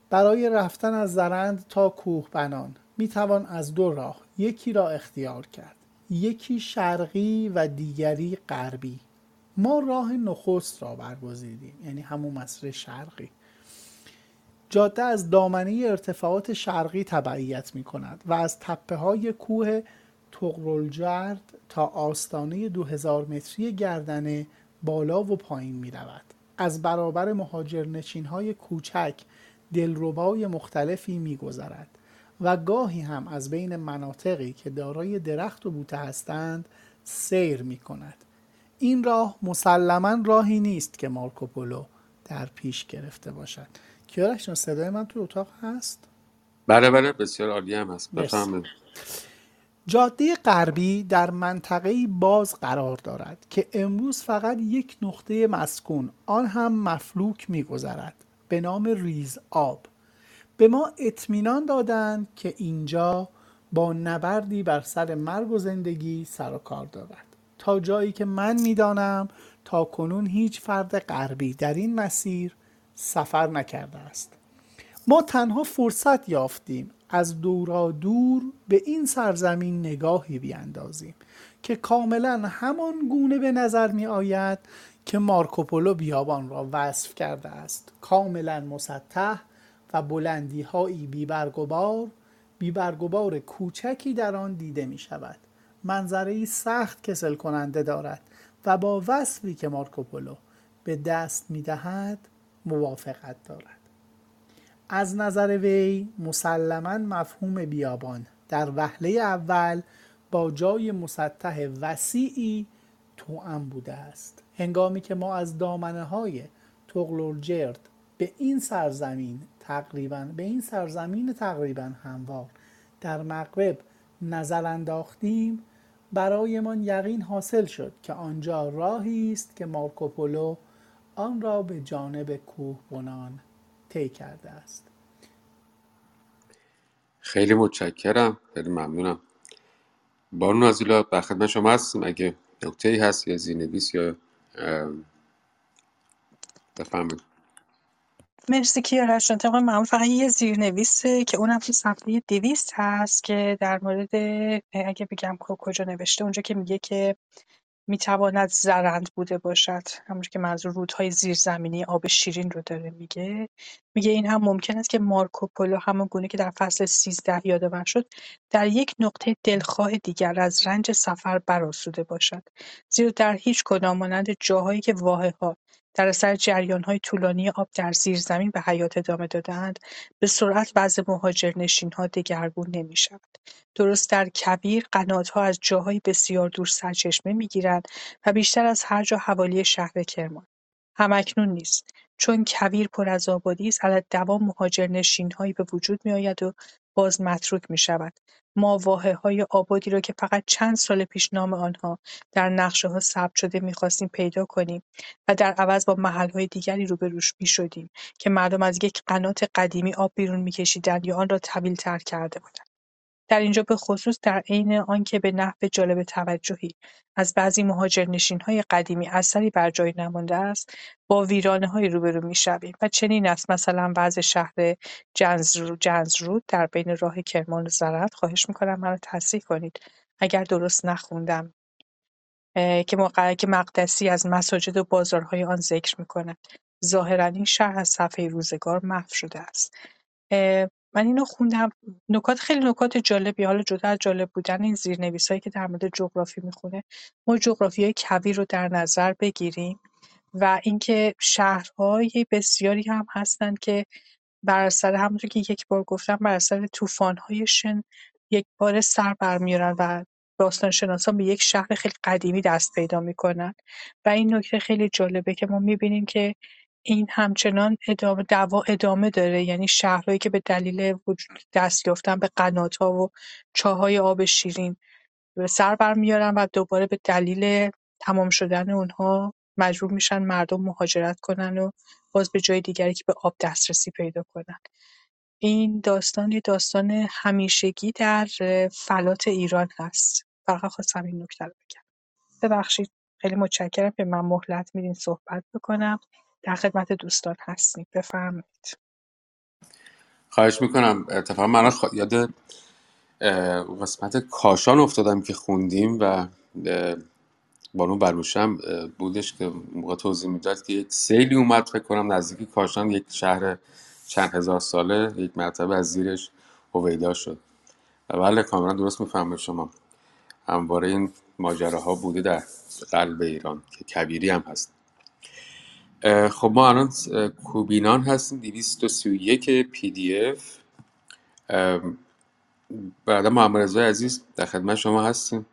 برای رفتن از زرند تا کوه بنان می توان از دو راه یکی را اختیار کرد یکی شرقی و دیگری غربی ما راه نخست را برگزیدیم یعنی همون مسیر شرقی جاده از دامنه ارتفاعات شرقی تبعیت می کند و از تپه های کوه تغرلجرد تا آستانه 2000 متری گردنه بالا و پایین می رود. از برابر مهاجرنشین های کوچک دلربای مختلفی می گذرد و گاهی هم از بین مناطقی که دارای درخت و بوته هستند سیر می کند. این راه مسلما راهی نیست که مارکوپولو در پیش گرفته باشد کیارش صدای من تو اتاق هست؟ بله بله بسیار عالی هم هست. بفهمید. جاده غربی در منطقه باز قرار دارد که امروز فقط یک نقطه مسکون آن هم مفلوک میگذرد. به نام ریز آب. به ما اطمینان دادند که اینجا با نبردی بر سر مرگ و زندگی سر و کار دارد. تا جایی که من می‌دانم تا کنون هیچ فرد غربی در این مسیر سفر نکرده است. ما تنها فرصت یافتیم از دورا دور به این سرزمین نگاهی بیاندازیم که کاملا همان گونه به نظر می آید که مارکوپولو بیابان را وصف کرده است. کاملا مسطح و بلندی هایی بیبرگبار بیبرگبار کوچکی در آن دیده می شود. منظره سخت کسل کننده دارد و با وصفی که مارکوپولو به دست می دهد موافقت دارد. از نظر وی مسلما مفهوم بیابان در وهله اول با جای مسطح وسیعی توأم بوده است. هنگامی که ما از دامنه های تغلولجرد به این سرزمین تقریبا به این سرزمین تقریبا هموار در مغرب نظر انداختیم برایمان یقین حاصل شد که آنجا راهی است که مارکوپولو آن را به جانب کوه بنان طی کرده است. خیلی متشکرم خیلی ممنونم. بانو نازیلا در خدمت شما هستیم اگه نکته ای هست یا زیرنویس یا بفهمید مرسی کیارش جان طبق معمول فقط یه زیرنویسه که اونم تو صفحه دویست هست که در مورد اگه بگم کجا نوشته اونجا که میگه که می‌تواند زرند بوده باشد. همونجور که منظور رودهای زیرزمینی آب شیرین رو داره میگه. میگه این هم ممکن است که مارکوپولو همون گونه که در فصل سیزده یادآور شد در یک نقطه دلخواه دیگر از رنج سفر برآسوده باشد. زیرا در هیچ کدام مانند جاهایی که واحه‌ها در اثر جریانهای طولانی آب در زیر زمین به حیات ادامه دادهاند به سرعت وضع مهاجرنشینها دگرگون نمی‌شود درست در کویر قنات‌ها از جاهای بسیار دور سرچشمه می‌گیرند و بیشتر از هر جا حوالی شهر کرمان. هماکنون نیز، چون کویر پر از آبادی است علی‌الدوام مهاجرنشین‌هایی به وجود می‌آید و باز متروک می‌شود. ما واحه‌های آبادی را که فقط چند سال پیش نام آنها در نقشه‌ها ثبت شده می‌خواستیم پیدا کنیم و در عوض با محل‌های دیگری روبرو می‌شدیم که مردم از یک قنات قدیمی آب بیرون می‌کشیدند یا آن را طویل‌تر کرده بودند. در اینجا بخصوص در عین آنکه به نحو جالب توجهی از بعضی مهاجرنشین‌های قدیمی اثری بر جای نمانده است، با ویرانه‌هایی روبرو می‌شویم و چنین است. مثلا وضع شهر جنزرود در بین راه کرمان و زرند خواهش می‌کنم مرا تصحیح کنید. اگر درست نخوندم که موقع که مقدسی از مساجد و بازارهای آن ذکر می‌کند. ظاهرا این شهر از صفحه روزگار محو شده است. من اینو خوندم. نکات خیلی نکات جالبی. حالا جدا از جالب بودن این زیرنویسایی که در مورد جغرافی می‌خونه ما جغرافیای کویر رو در نظر بگیریم و اینکه شهرهای بسیاری هم هستند که بر اثر همونطور که یک بار گفتم بر اثر طوفان‌های شن یکباره سر برمیارن و باستانشناسان به یک شهر خیلی قدیمی دست پیدا می‌کنن. و این نکته خیلی جالبه که ما می‌بینیم که این همچنان ادامه دعوا ادامه داره. یعنی شهرهایی که به دلیل وجود دست یافتن به قنات‌ها و چاهای آب شیرین به سر برمیارن و دوباره به دلیل تمام شدن اونها مجبور میشن مردم مهاجرت کنن و باز به جای دیگری که به آب دسترسی پیدا کنن. این داستان یه داستان همیشگی در فلات ایران هست. فقط خواستم این نکته رو بگم. ببخشید. خیلی متشکرم که من مهلت میدین صحبت بکنم. در خدمت دوستان هستیم. بفرمایید. خواهش می‌کنم. اتفاقا من خ... یاد قسمت کاشان افتادم که خوندیم و بانو بلوشم اه، بودش که موقع توضیح می‌داد که یک سیلی اومد فکر کنم نزدیکی کاشان یک شهر چند هزار ساله یک مرتبه از زیرش هویدا شد. بله کاملا درست می‌فهمید شما. همواره این ماجراها بوده در قلب ایران که کبیری هم هست. خب ما الان کوبینان هستیم 231 پی دی اف برادر محمد عزیز در خدمت شما هستیم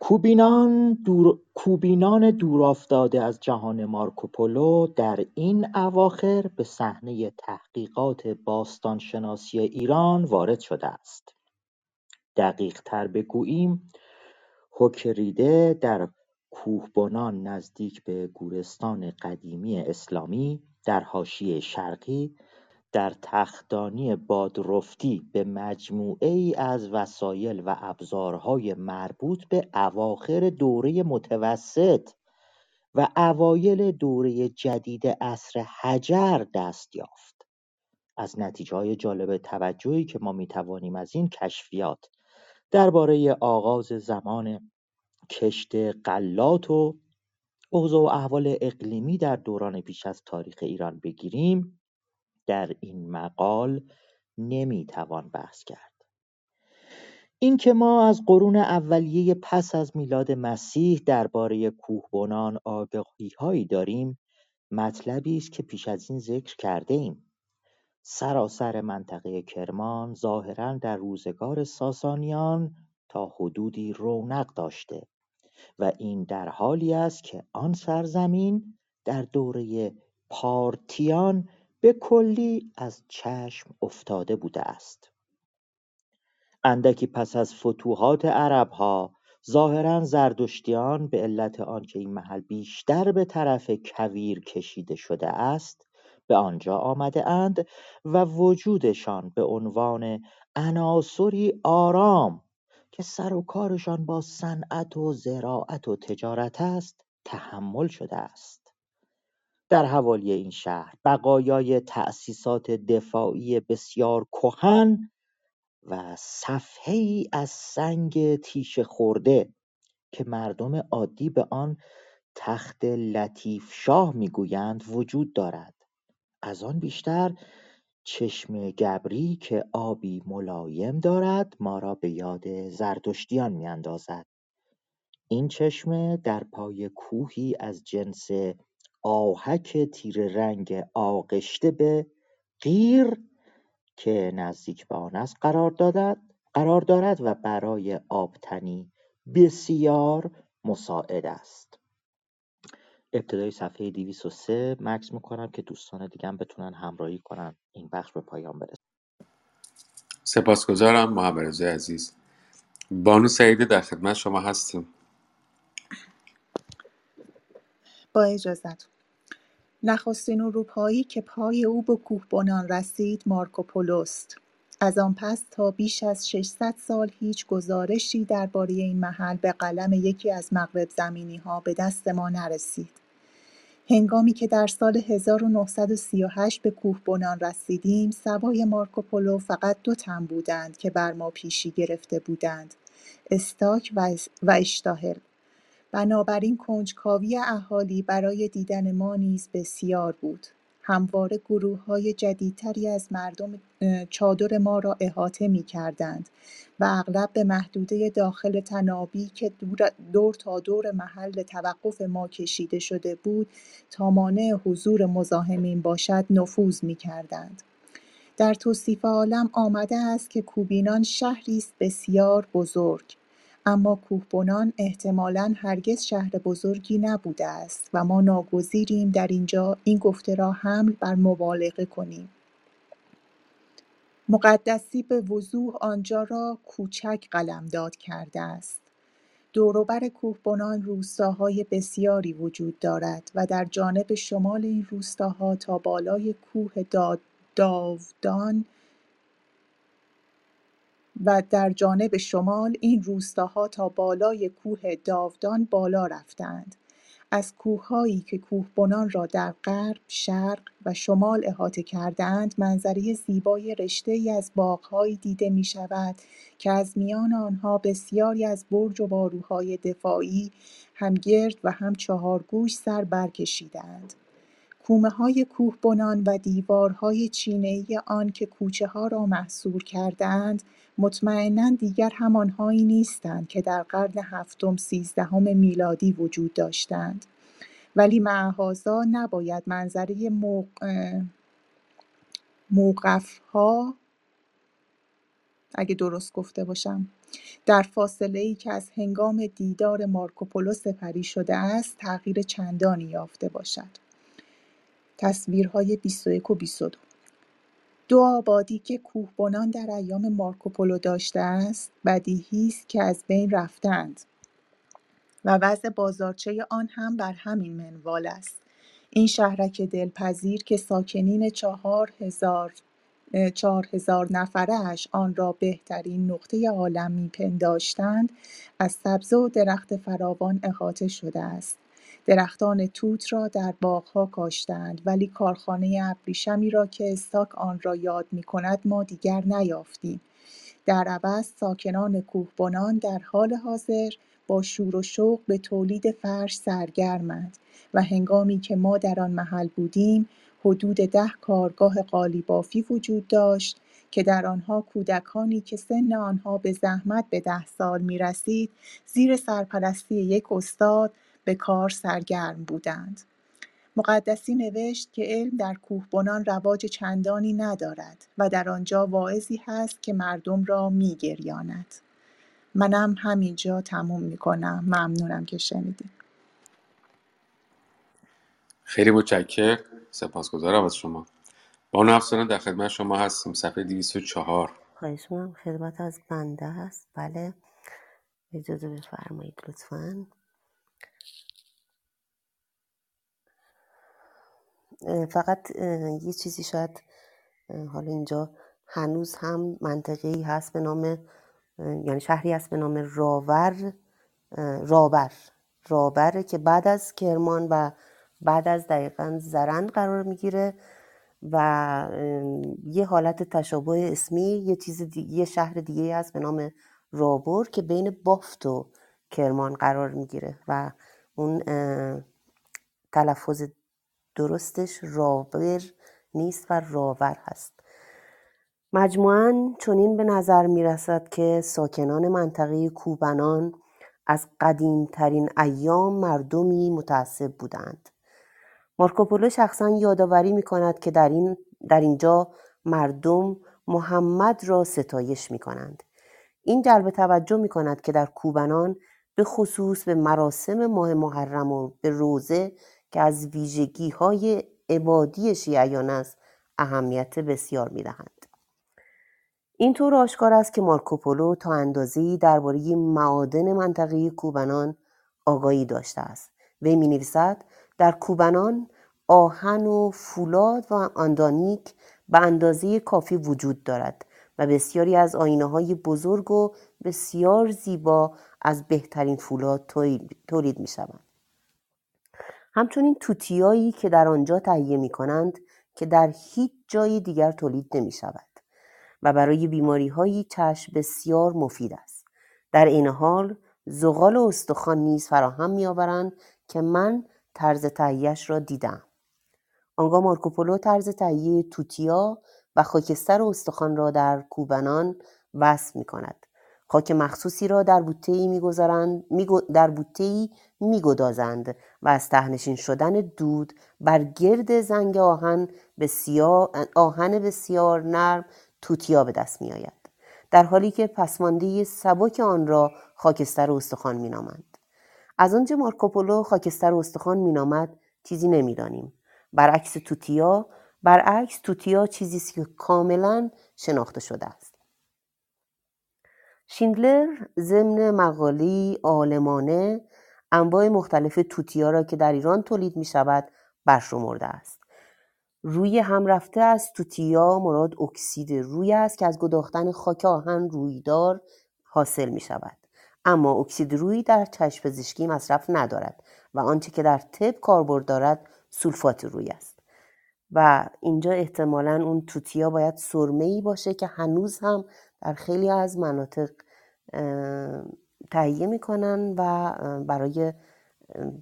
کوبینان دور... کوبینان دورافتاده از جهان مارکوپولو در این اواخر به صحنه تحقیقات باستانشناسی ایران وارد شده است. دقیق تر بگوییم هوکریده در کوهبنان نزدیک به گورستان قدیمی اسلامی در حاشیه شرقی در تختانی بادرفتی به مجموعهای از وسایل و ابزارهای مربوط به اواخر دوره متوسط و اوایل دوره جدید عصر حجر دست یافت. از نتیجههای جالب توجهی که ما می‌توانیم از این کشفیات درباره آغاز زمان کشت غلات و اوضاع و احوال اقلیمی در دوران پیش از تاریخ ایران بگیریم در این مقال نمی‌توان بحث کرد. اینکه ما از قرون اولیه پس از میلاد مسیح درباره کوهبنان آگاهیهایی داریم مطلبی است که پیش از این ذکر کرده ایم سراسر منطقه کرمان ظاهرا در روزگار ساسانیان تا حدودی رونق داشته. و این در حالی است که آن سرزمین در دوره پارتیان به کلی از چشم افتاده بوده است. اندکی پس از فتوحات عربها ظاهرا زردشتیان به علت آنکه این محل بیشتر به طرف کویر کشیده شده است به آنجا آمده اند و وجودشان به عنوان عناصری آرام که سر و کارشان با صنعت و زراعت و تجارت است تحمل شده است. در حوالی این شهر بقایای تأسیسات دفاعی بسیار کهن و صفحه ای از سنگ تیشه خورده که مردم عادی به آن تخت لطیف شاه می‌گویند وجود دارد. از آن بیشتر چشم گبری که آبی ملایم دارد ما را به یاد زردشتیان میاندازد. این چشمه در پای کوهی از جنس آهک تیره رنگ آغشته به قیر که نزدیک به آن است قرار دارد قرار دارد و برای آبتنی بسیار مساعد است. ابتدای صفحه 203 مکس می‌کنم که دوستان دیگه بتونن همراهی کنن این بخش به پایان برسه. سپاسگزارم محمد عزیز. بانو سعیده در خدمت شما هستیم با اجازت. نخستین اروپایی که پای او به کوهبنان رسید مارکوپولوست. از آن پس تا بیش از 600 سال هیچ گزارشی درباره این محل به قلم یکی از مغرب زمینی ها به دست ما نرسید. هنگامی که در سال 1938 به کوهبنان رسیدیم سوای مارکوپولو فقط دو تن بودند که بر ما پیشی گرفته بودند استاک و اشتاهل. بنابراین کنجکاوی اهالی برای دیدن ما نیز بسیار بود. همواره های جدیدتری از مردم چادر ما را احاطه می‌کردند و اغلب به محدوده داخل تنابی که دور تا دور محل توقف ما کشیده شده بود تا مانع حضور مزاحمین باشد نفوذ می‌کردند. در توصیف عالم آمده است که کوبینان شهری است بسیار بزرگ اما کوهبنان احتمالا هرگز شهر بزرگی نبوده است و ما ناگزیریم در اینجا این گفته را حمل بر مبالغه کنیم. مقدسی به وضوح آنجا را کوچک قلمداد کرده است. دوروبر کوهبنان روستاهای بسیاری وجود دارد و در جانب شمال این روستاها تا بالای کوه داودان و در جانب شمال این روستاها تا بالای کوه داودان بالا رفتند. از کوههایی که کوهبنان را در غرب، شرق و شمال احاطه کردهاند منظره زیبای ای از باغهایی دیده می‌شود که از میان آنها بسیاری از برج و باروهای دفاعی هم گرد و هم چهارگوش سر برکشیده‌اند. کوه کوهبنان و دیوارهای چینه‌ای آن که ها را محصور کرده‌اند مطمئنا دیگر همانهایی نیستند که در قرن هفتم سیزدهم میلادی وجود داشتند. ولی مع نباید منظره موقفها اگه درست گفته باشم در فاصله ای که از هنگام دیدار مارکوپولو سپری شده است تغییر چندانی یافته باشد. تصویرهای 21 و 22 دو آبادی که کوهبنان در ایام مارکوپولو داشته است بدیهی است که از بین رفتند و وضع بازارچه آن هم بر همین منوال است. این شهرک دلپذیر که ساکنین چهار هزار چهار هزار نفرش آن را بهترین نقطه عالم میپنداشتند از سبزه و درخت فراوان احاطه شده است. درختان توت را در باغها کاشتند ولی کارخانه ابریشمی را که استاک آن را یاد می‌کند ما دیگر نیافتیم. در عوض ساکنان کوهبنان در حال حاضر با شور و شوق به تولید فرش سرگرمند و هنگامی که ما در آن محل بودیم حدود ده کارگاه قالیبافی وجود داشت که در آنها کودکانی که سن آنها به زحمت به ده سال می رسید زیر سرپرستی یک استاد به کار سرگرم بودند. مقدسی نوشت که علم در کوهبنان رواج چندانی ندارد و در آنجا واعظی هست که مردم را میگریاند. منم همینجا تموم می‌کنم. ممنونم که شنیدیم خیلی متشکر سپاسگزارم از شما. بانو افسانه در خدمت شما هستیم. صفحه 204 خواهش خدمت از بنده هست. بله. اجازه بفرمایید لطفا. فقط یه چیزی شاید حالا اینجا هنوز هم منطقه هست به نام یعنی شهری هست به نام راور رابر رابره که بعد از کرمان و بعد از دقیقا زرند قرار می‌گیره و یه حالت تشابه اسمی یه چیز یه شهر دیگه هست به نام رابر که بین بافت و کرمان قرار می‌گیره و اون تلفظ درستش رابر نیست و راور هست مجموعاً چنین به نظر می رسد که ساکنان منطقه کوبنان از قدیمترین ایام مردمی متعصب بودند مارکوپولو شخصا یادآوری می کند که در, این در اینجا مردم محمد را ستایش می کنند. این جلب توجه می کند که در کوبنان به خصوص به مراسم ماه محرم و به روزه که از ویژگی های عبادی شیعیان است اهمیت بسیار می دهند. اینطور آشکار است که مارکوپولو تا اندازه‌ای درباره معادن منطقه کوبنان آگاهی داشته است وی می نویسد در کوبنان آهن و فولاد و آندانیک به اندازه کافی وجود دارد و بسیاری از آینه های بزرگ و بسیار زیبا از بهترین فولاد تولید می شوند. همچنین توتیایی که در آنجا تهیه می کنند که در هیچ جای دیگر تولید نمی شود و برای بیماری های چشم بسیار مفید است. در این حال زغال و استخوان نیز فراهم می آورند که من طرز تهیهش را دیدم. آنگاه مارکوپولو طرز تهیه توتیا و خاکستر استخوان را در کوبنان وصف می کند. خاک مخصوصی را در بوته می‌گذارند در بوته میگدازند و از تهنشین شدن دود بر گرد زنگ آهن بسیار آهن بسیار نرم توتیا به دست می آید. در حالی که پسمانده سبک آن را خاکستر استخوان مینامند از آنجا مارکوپولو خاکستر استخوان مینامد چیزی نمی‌دانیم برعکس توتیا برعکس توتیا چیزی است که کاملا شناخته شده است شیندلر ضمن مقاله عالمانه انواع مختلف توتیا را که در ایران تولید می شود برشمرده است. روی هم رفته از توتیا مراد اکسید روی است که از گداختن خاک آهن رویدار حاصل می شود اما اکسید روی در چشم پزشکی مصرف ندارد و آنچه که در طب کاربرد دارد سولفات روی است. و اینجا احتمالا اون توتیا باید سرمه ای باشه که هنوز هم در خیلی از مناطق تهیه می‌کنن و برای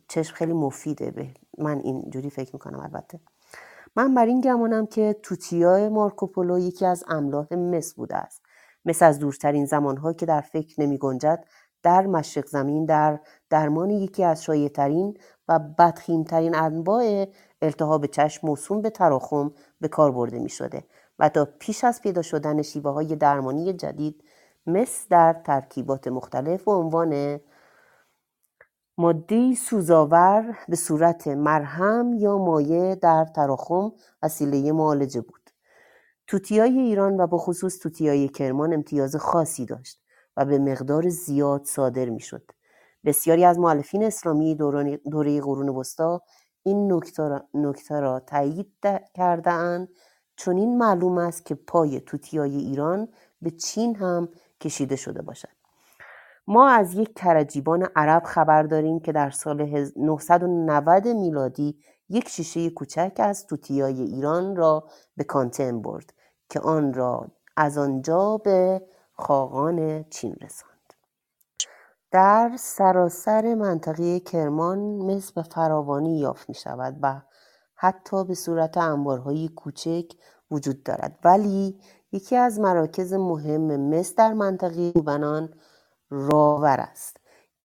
چشم خیلی مفیده به من اینجوری فکر می‌کنم البته. من بر این گمانم که توتیا مارکوپولو یکی از املاح مس بوده است. مثل از دورترین زمانها که در فکر نمی گنجد در مشرق زمین در درمان یکی از شایعترین و بدخیمترین انواع التهاب چشم موسوم به تراخم به کار برده می شده و تا پیش از پیدا شدن شیوه های درمانی جدید مثل در ترکیبات مختلف به عنوان ماده سوزاور به صورت مرهم یا مایع در تراخم وسیله معالجه بود. توتیای ایران و به خصوص توتیای کرمان امتیاز خاصی داشت و به مقدار زیاد صادر می‌شد. بسیاری از معلفین اسلامی دوره قرون وسطا این نکته را تایید چون این معلوم است که پای توتیای ایران به چین هم کشیده شده باشد. ما از یک کرجیبان عرب خبر داریم که در سال 990 میلادی یک شیشه کوچک از توتیای ایران را به کانتن برد که آن را از آنجا به خاقان چین رساند. در سراسر منطقه کرمان مس به فراوانی یافت می شود و حتی به صورت انبارهای کوچک وجود دارد. ولی یکی از مراکز مهم مس در منطقه کوبنان راور است.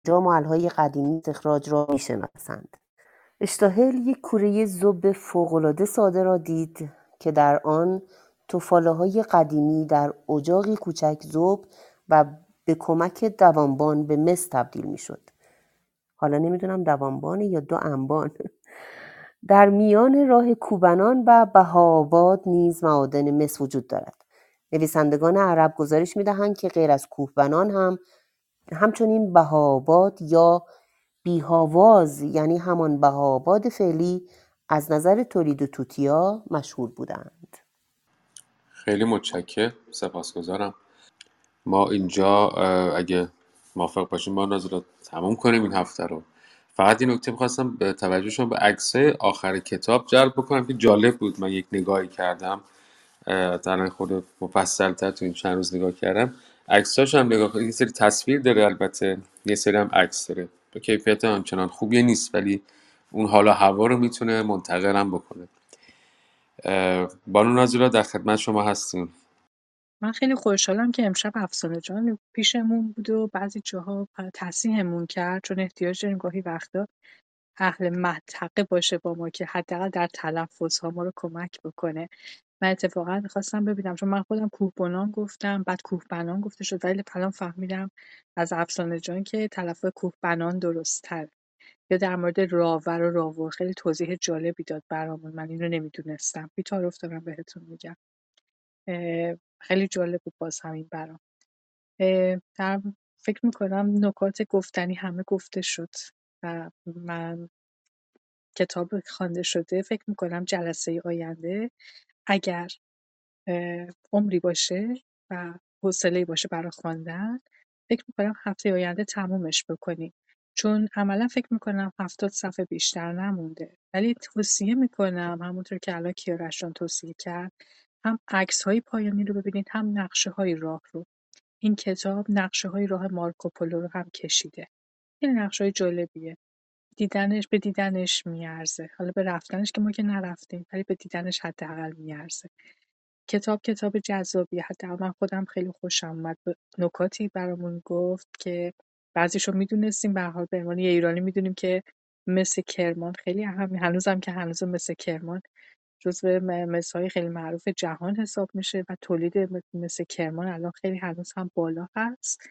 جا محلهای قدیمی استخراج را می‌شناسند. اشتاهل یک کوره زب فوقالعاده ساده را دید که در آن توفاله های قدیمی در اجاقی کوچک زب و به کمک دوانبان به مس تبدیل می شد. حالا نمی‌دونم دوانبان یا دو انبان. در میان راه کوبنان و بهاواد نیز معادن مس وجود دارد. نویسندگان عرب گزارش می‌دهند که غیر از کوهبنان هم همچنین بهاباد یا بیهاواز یعنی همان بهاباد فعلی از نظر تولید توتیا مشهور بودند. خیلی متشکر سپاسگزارم. ما اینجا اگه موافق باشیم ما نازل تموم کنیم این هفته رو. فقط این نکته می‌خواستم به توجه شما به عکس آخر کتاب جلب بکنم که جالب بود. من یک نگاهی کردم. در خود مفصل تر تو این چند روز نگاه کردم. عکساش هم نگاه کنید یه سری تصویر داره البته. یه سری هم عکس داره. به کیفیت همچنان خوبی نیست ولی اون حالا هوا رو می‌تونه منتقل بکنه. بانو نازیلا در خدمت شما هستیم. من خیلی خوشحالم که امشب افسانه جان پیشمون بود و بعضی جاها تصحیحمون کرد چون احتیاج داریم گاهی وقتا اهل منطقه باشه با ما که حداقل در تلفظ ها ما رو کمک بکنه. من اتفاقا می‌خواستم ببینم چون من خودم کوهبنان گفتم بعد کوهبنان گفته شد ولی الان فهمیدم از افسانه جان که تلفظ کوهبنان درست تر یا در مورد راور و راور خیلی توضیح جالبی داد برامون من اینو نمی‌دونستم. بی‌تعارف دارم بهتون میگم. خیلی جالب بود باز همین برام. در فکر می‌کنم نکات گفتنی همه گفته شد و من کتاب خوانده شده فکر می‌کنم جلسه آینده اگر عمری باشه و حوصله‌ای باشه برای خواندن فکر می‌کنم هفته آینده تمومش بکنیم چون عملا فکر می‌کنم هفتاد صفحه بیشتر نمونده. ولی توصیه می‌کنم همونطور که الان کیارش توصیه کرد هم عکس های پایانی رو ببینید هم نقشه های راه رو. این کتاب نقشه های راه مارکوپولو رو هم کشیده. این نقشه های جالبیه. دیدنش به دیدنش میارزه. حالا به رفتنش که ما که نرفتیم ولی به دیدنش حداقل میارزه. کتاب کتاب جذابیه حداقل من خودم خیلی خوشم اومد. نکاتی برامون گفت که بعضیشو می‌دونستیم. به حال به عنوان یه ایرانی می‌دونیم که مثل کرمان خیلی اهم هنوزم که هنوز مثل کرمان. جزو های خیلی معروف جهان حساب میشه و تولید مثل کرمان الان خیلی هنوز هم بالا هست.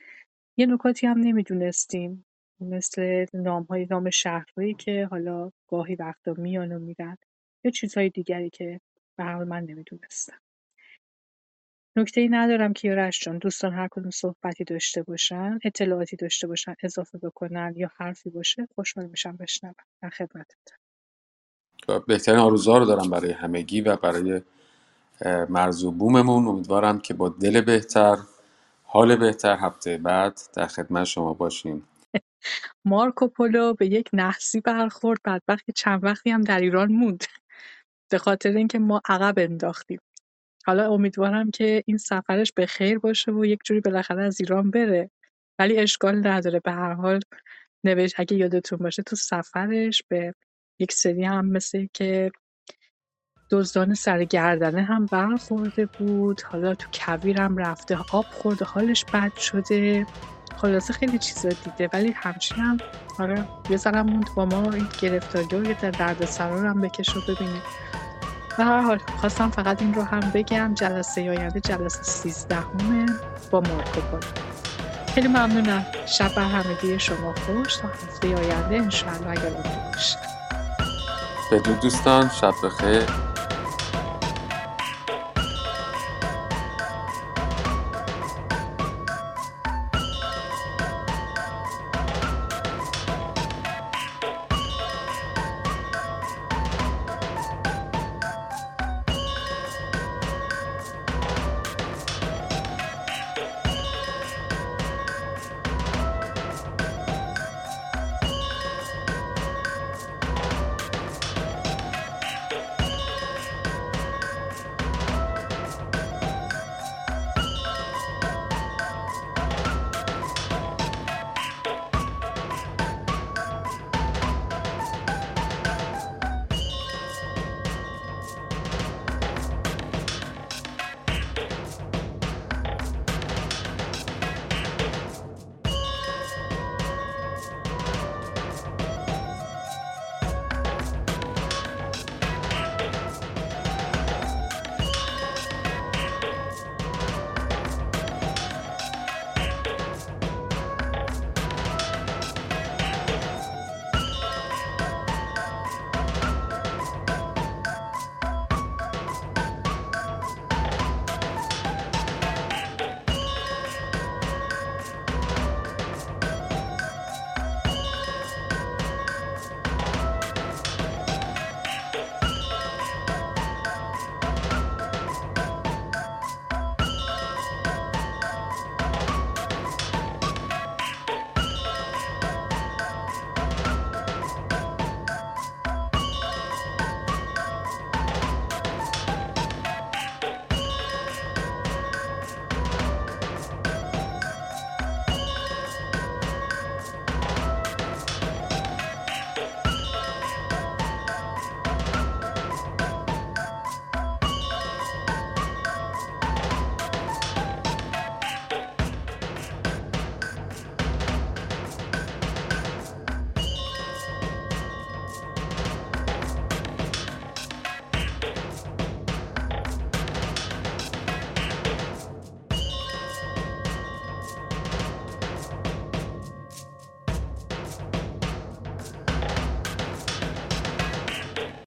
یه نکاتی هم نمی‌دونستیم. مثل نام‌های نام شهرهایی که حالا گاهی وقتا میان و میرن یا چیزهای دیگری که به حال من نمی‌دونستم. ای ندارم کیارش جان دوستان هر کدوم صحبتی داشته باشن اطلاعاتی داشته باشن اضافه بکنن یا حرفی باشه خوشحال میشم بشنوم. در خدمتتون بهترین آرزوها رو دارم برای همگی و برای مرز و بوممون. امیدوارم که با دل بهتر حال بهتر هفته بعد در خدمت شما باشیم. مارکوپولو به یک نحسی برخورد. بدبخت چند وقتی هم در ایران موند. به خاطر اینکه ما عقب انداختیم. حالا امیدوارم که این سفرش به خیر باشه و یک جوری بالاخره از ایران بره. ولی اشکال نداره. به هر حال نوشت اگه یادتون باشه تو سفرش به یک سری هم مثل که دزدان سرگردنه هم برخورده بود. حالا تو کویر هم رفته آب خورده حالش بد شده. خلاصه خیلی چیزا دیده ولی همچین هم آره یه ذرم موند با ما این گرفتاری و یه درد سرار هم بکش و ببینه. به هر حال خواستم فقط این رو هم بگم جلسه آینده جلسه سیزدهمه با مارکو خیلی ممنونم. شب بر همگی شما خوش. تا هفته آینده انشاءالله اگر باشه بدون دوستان شب بخیر.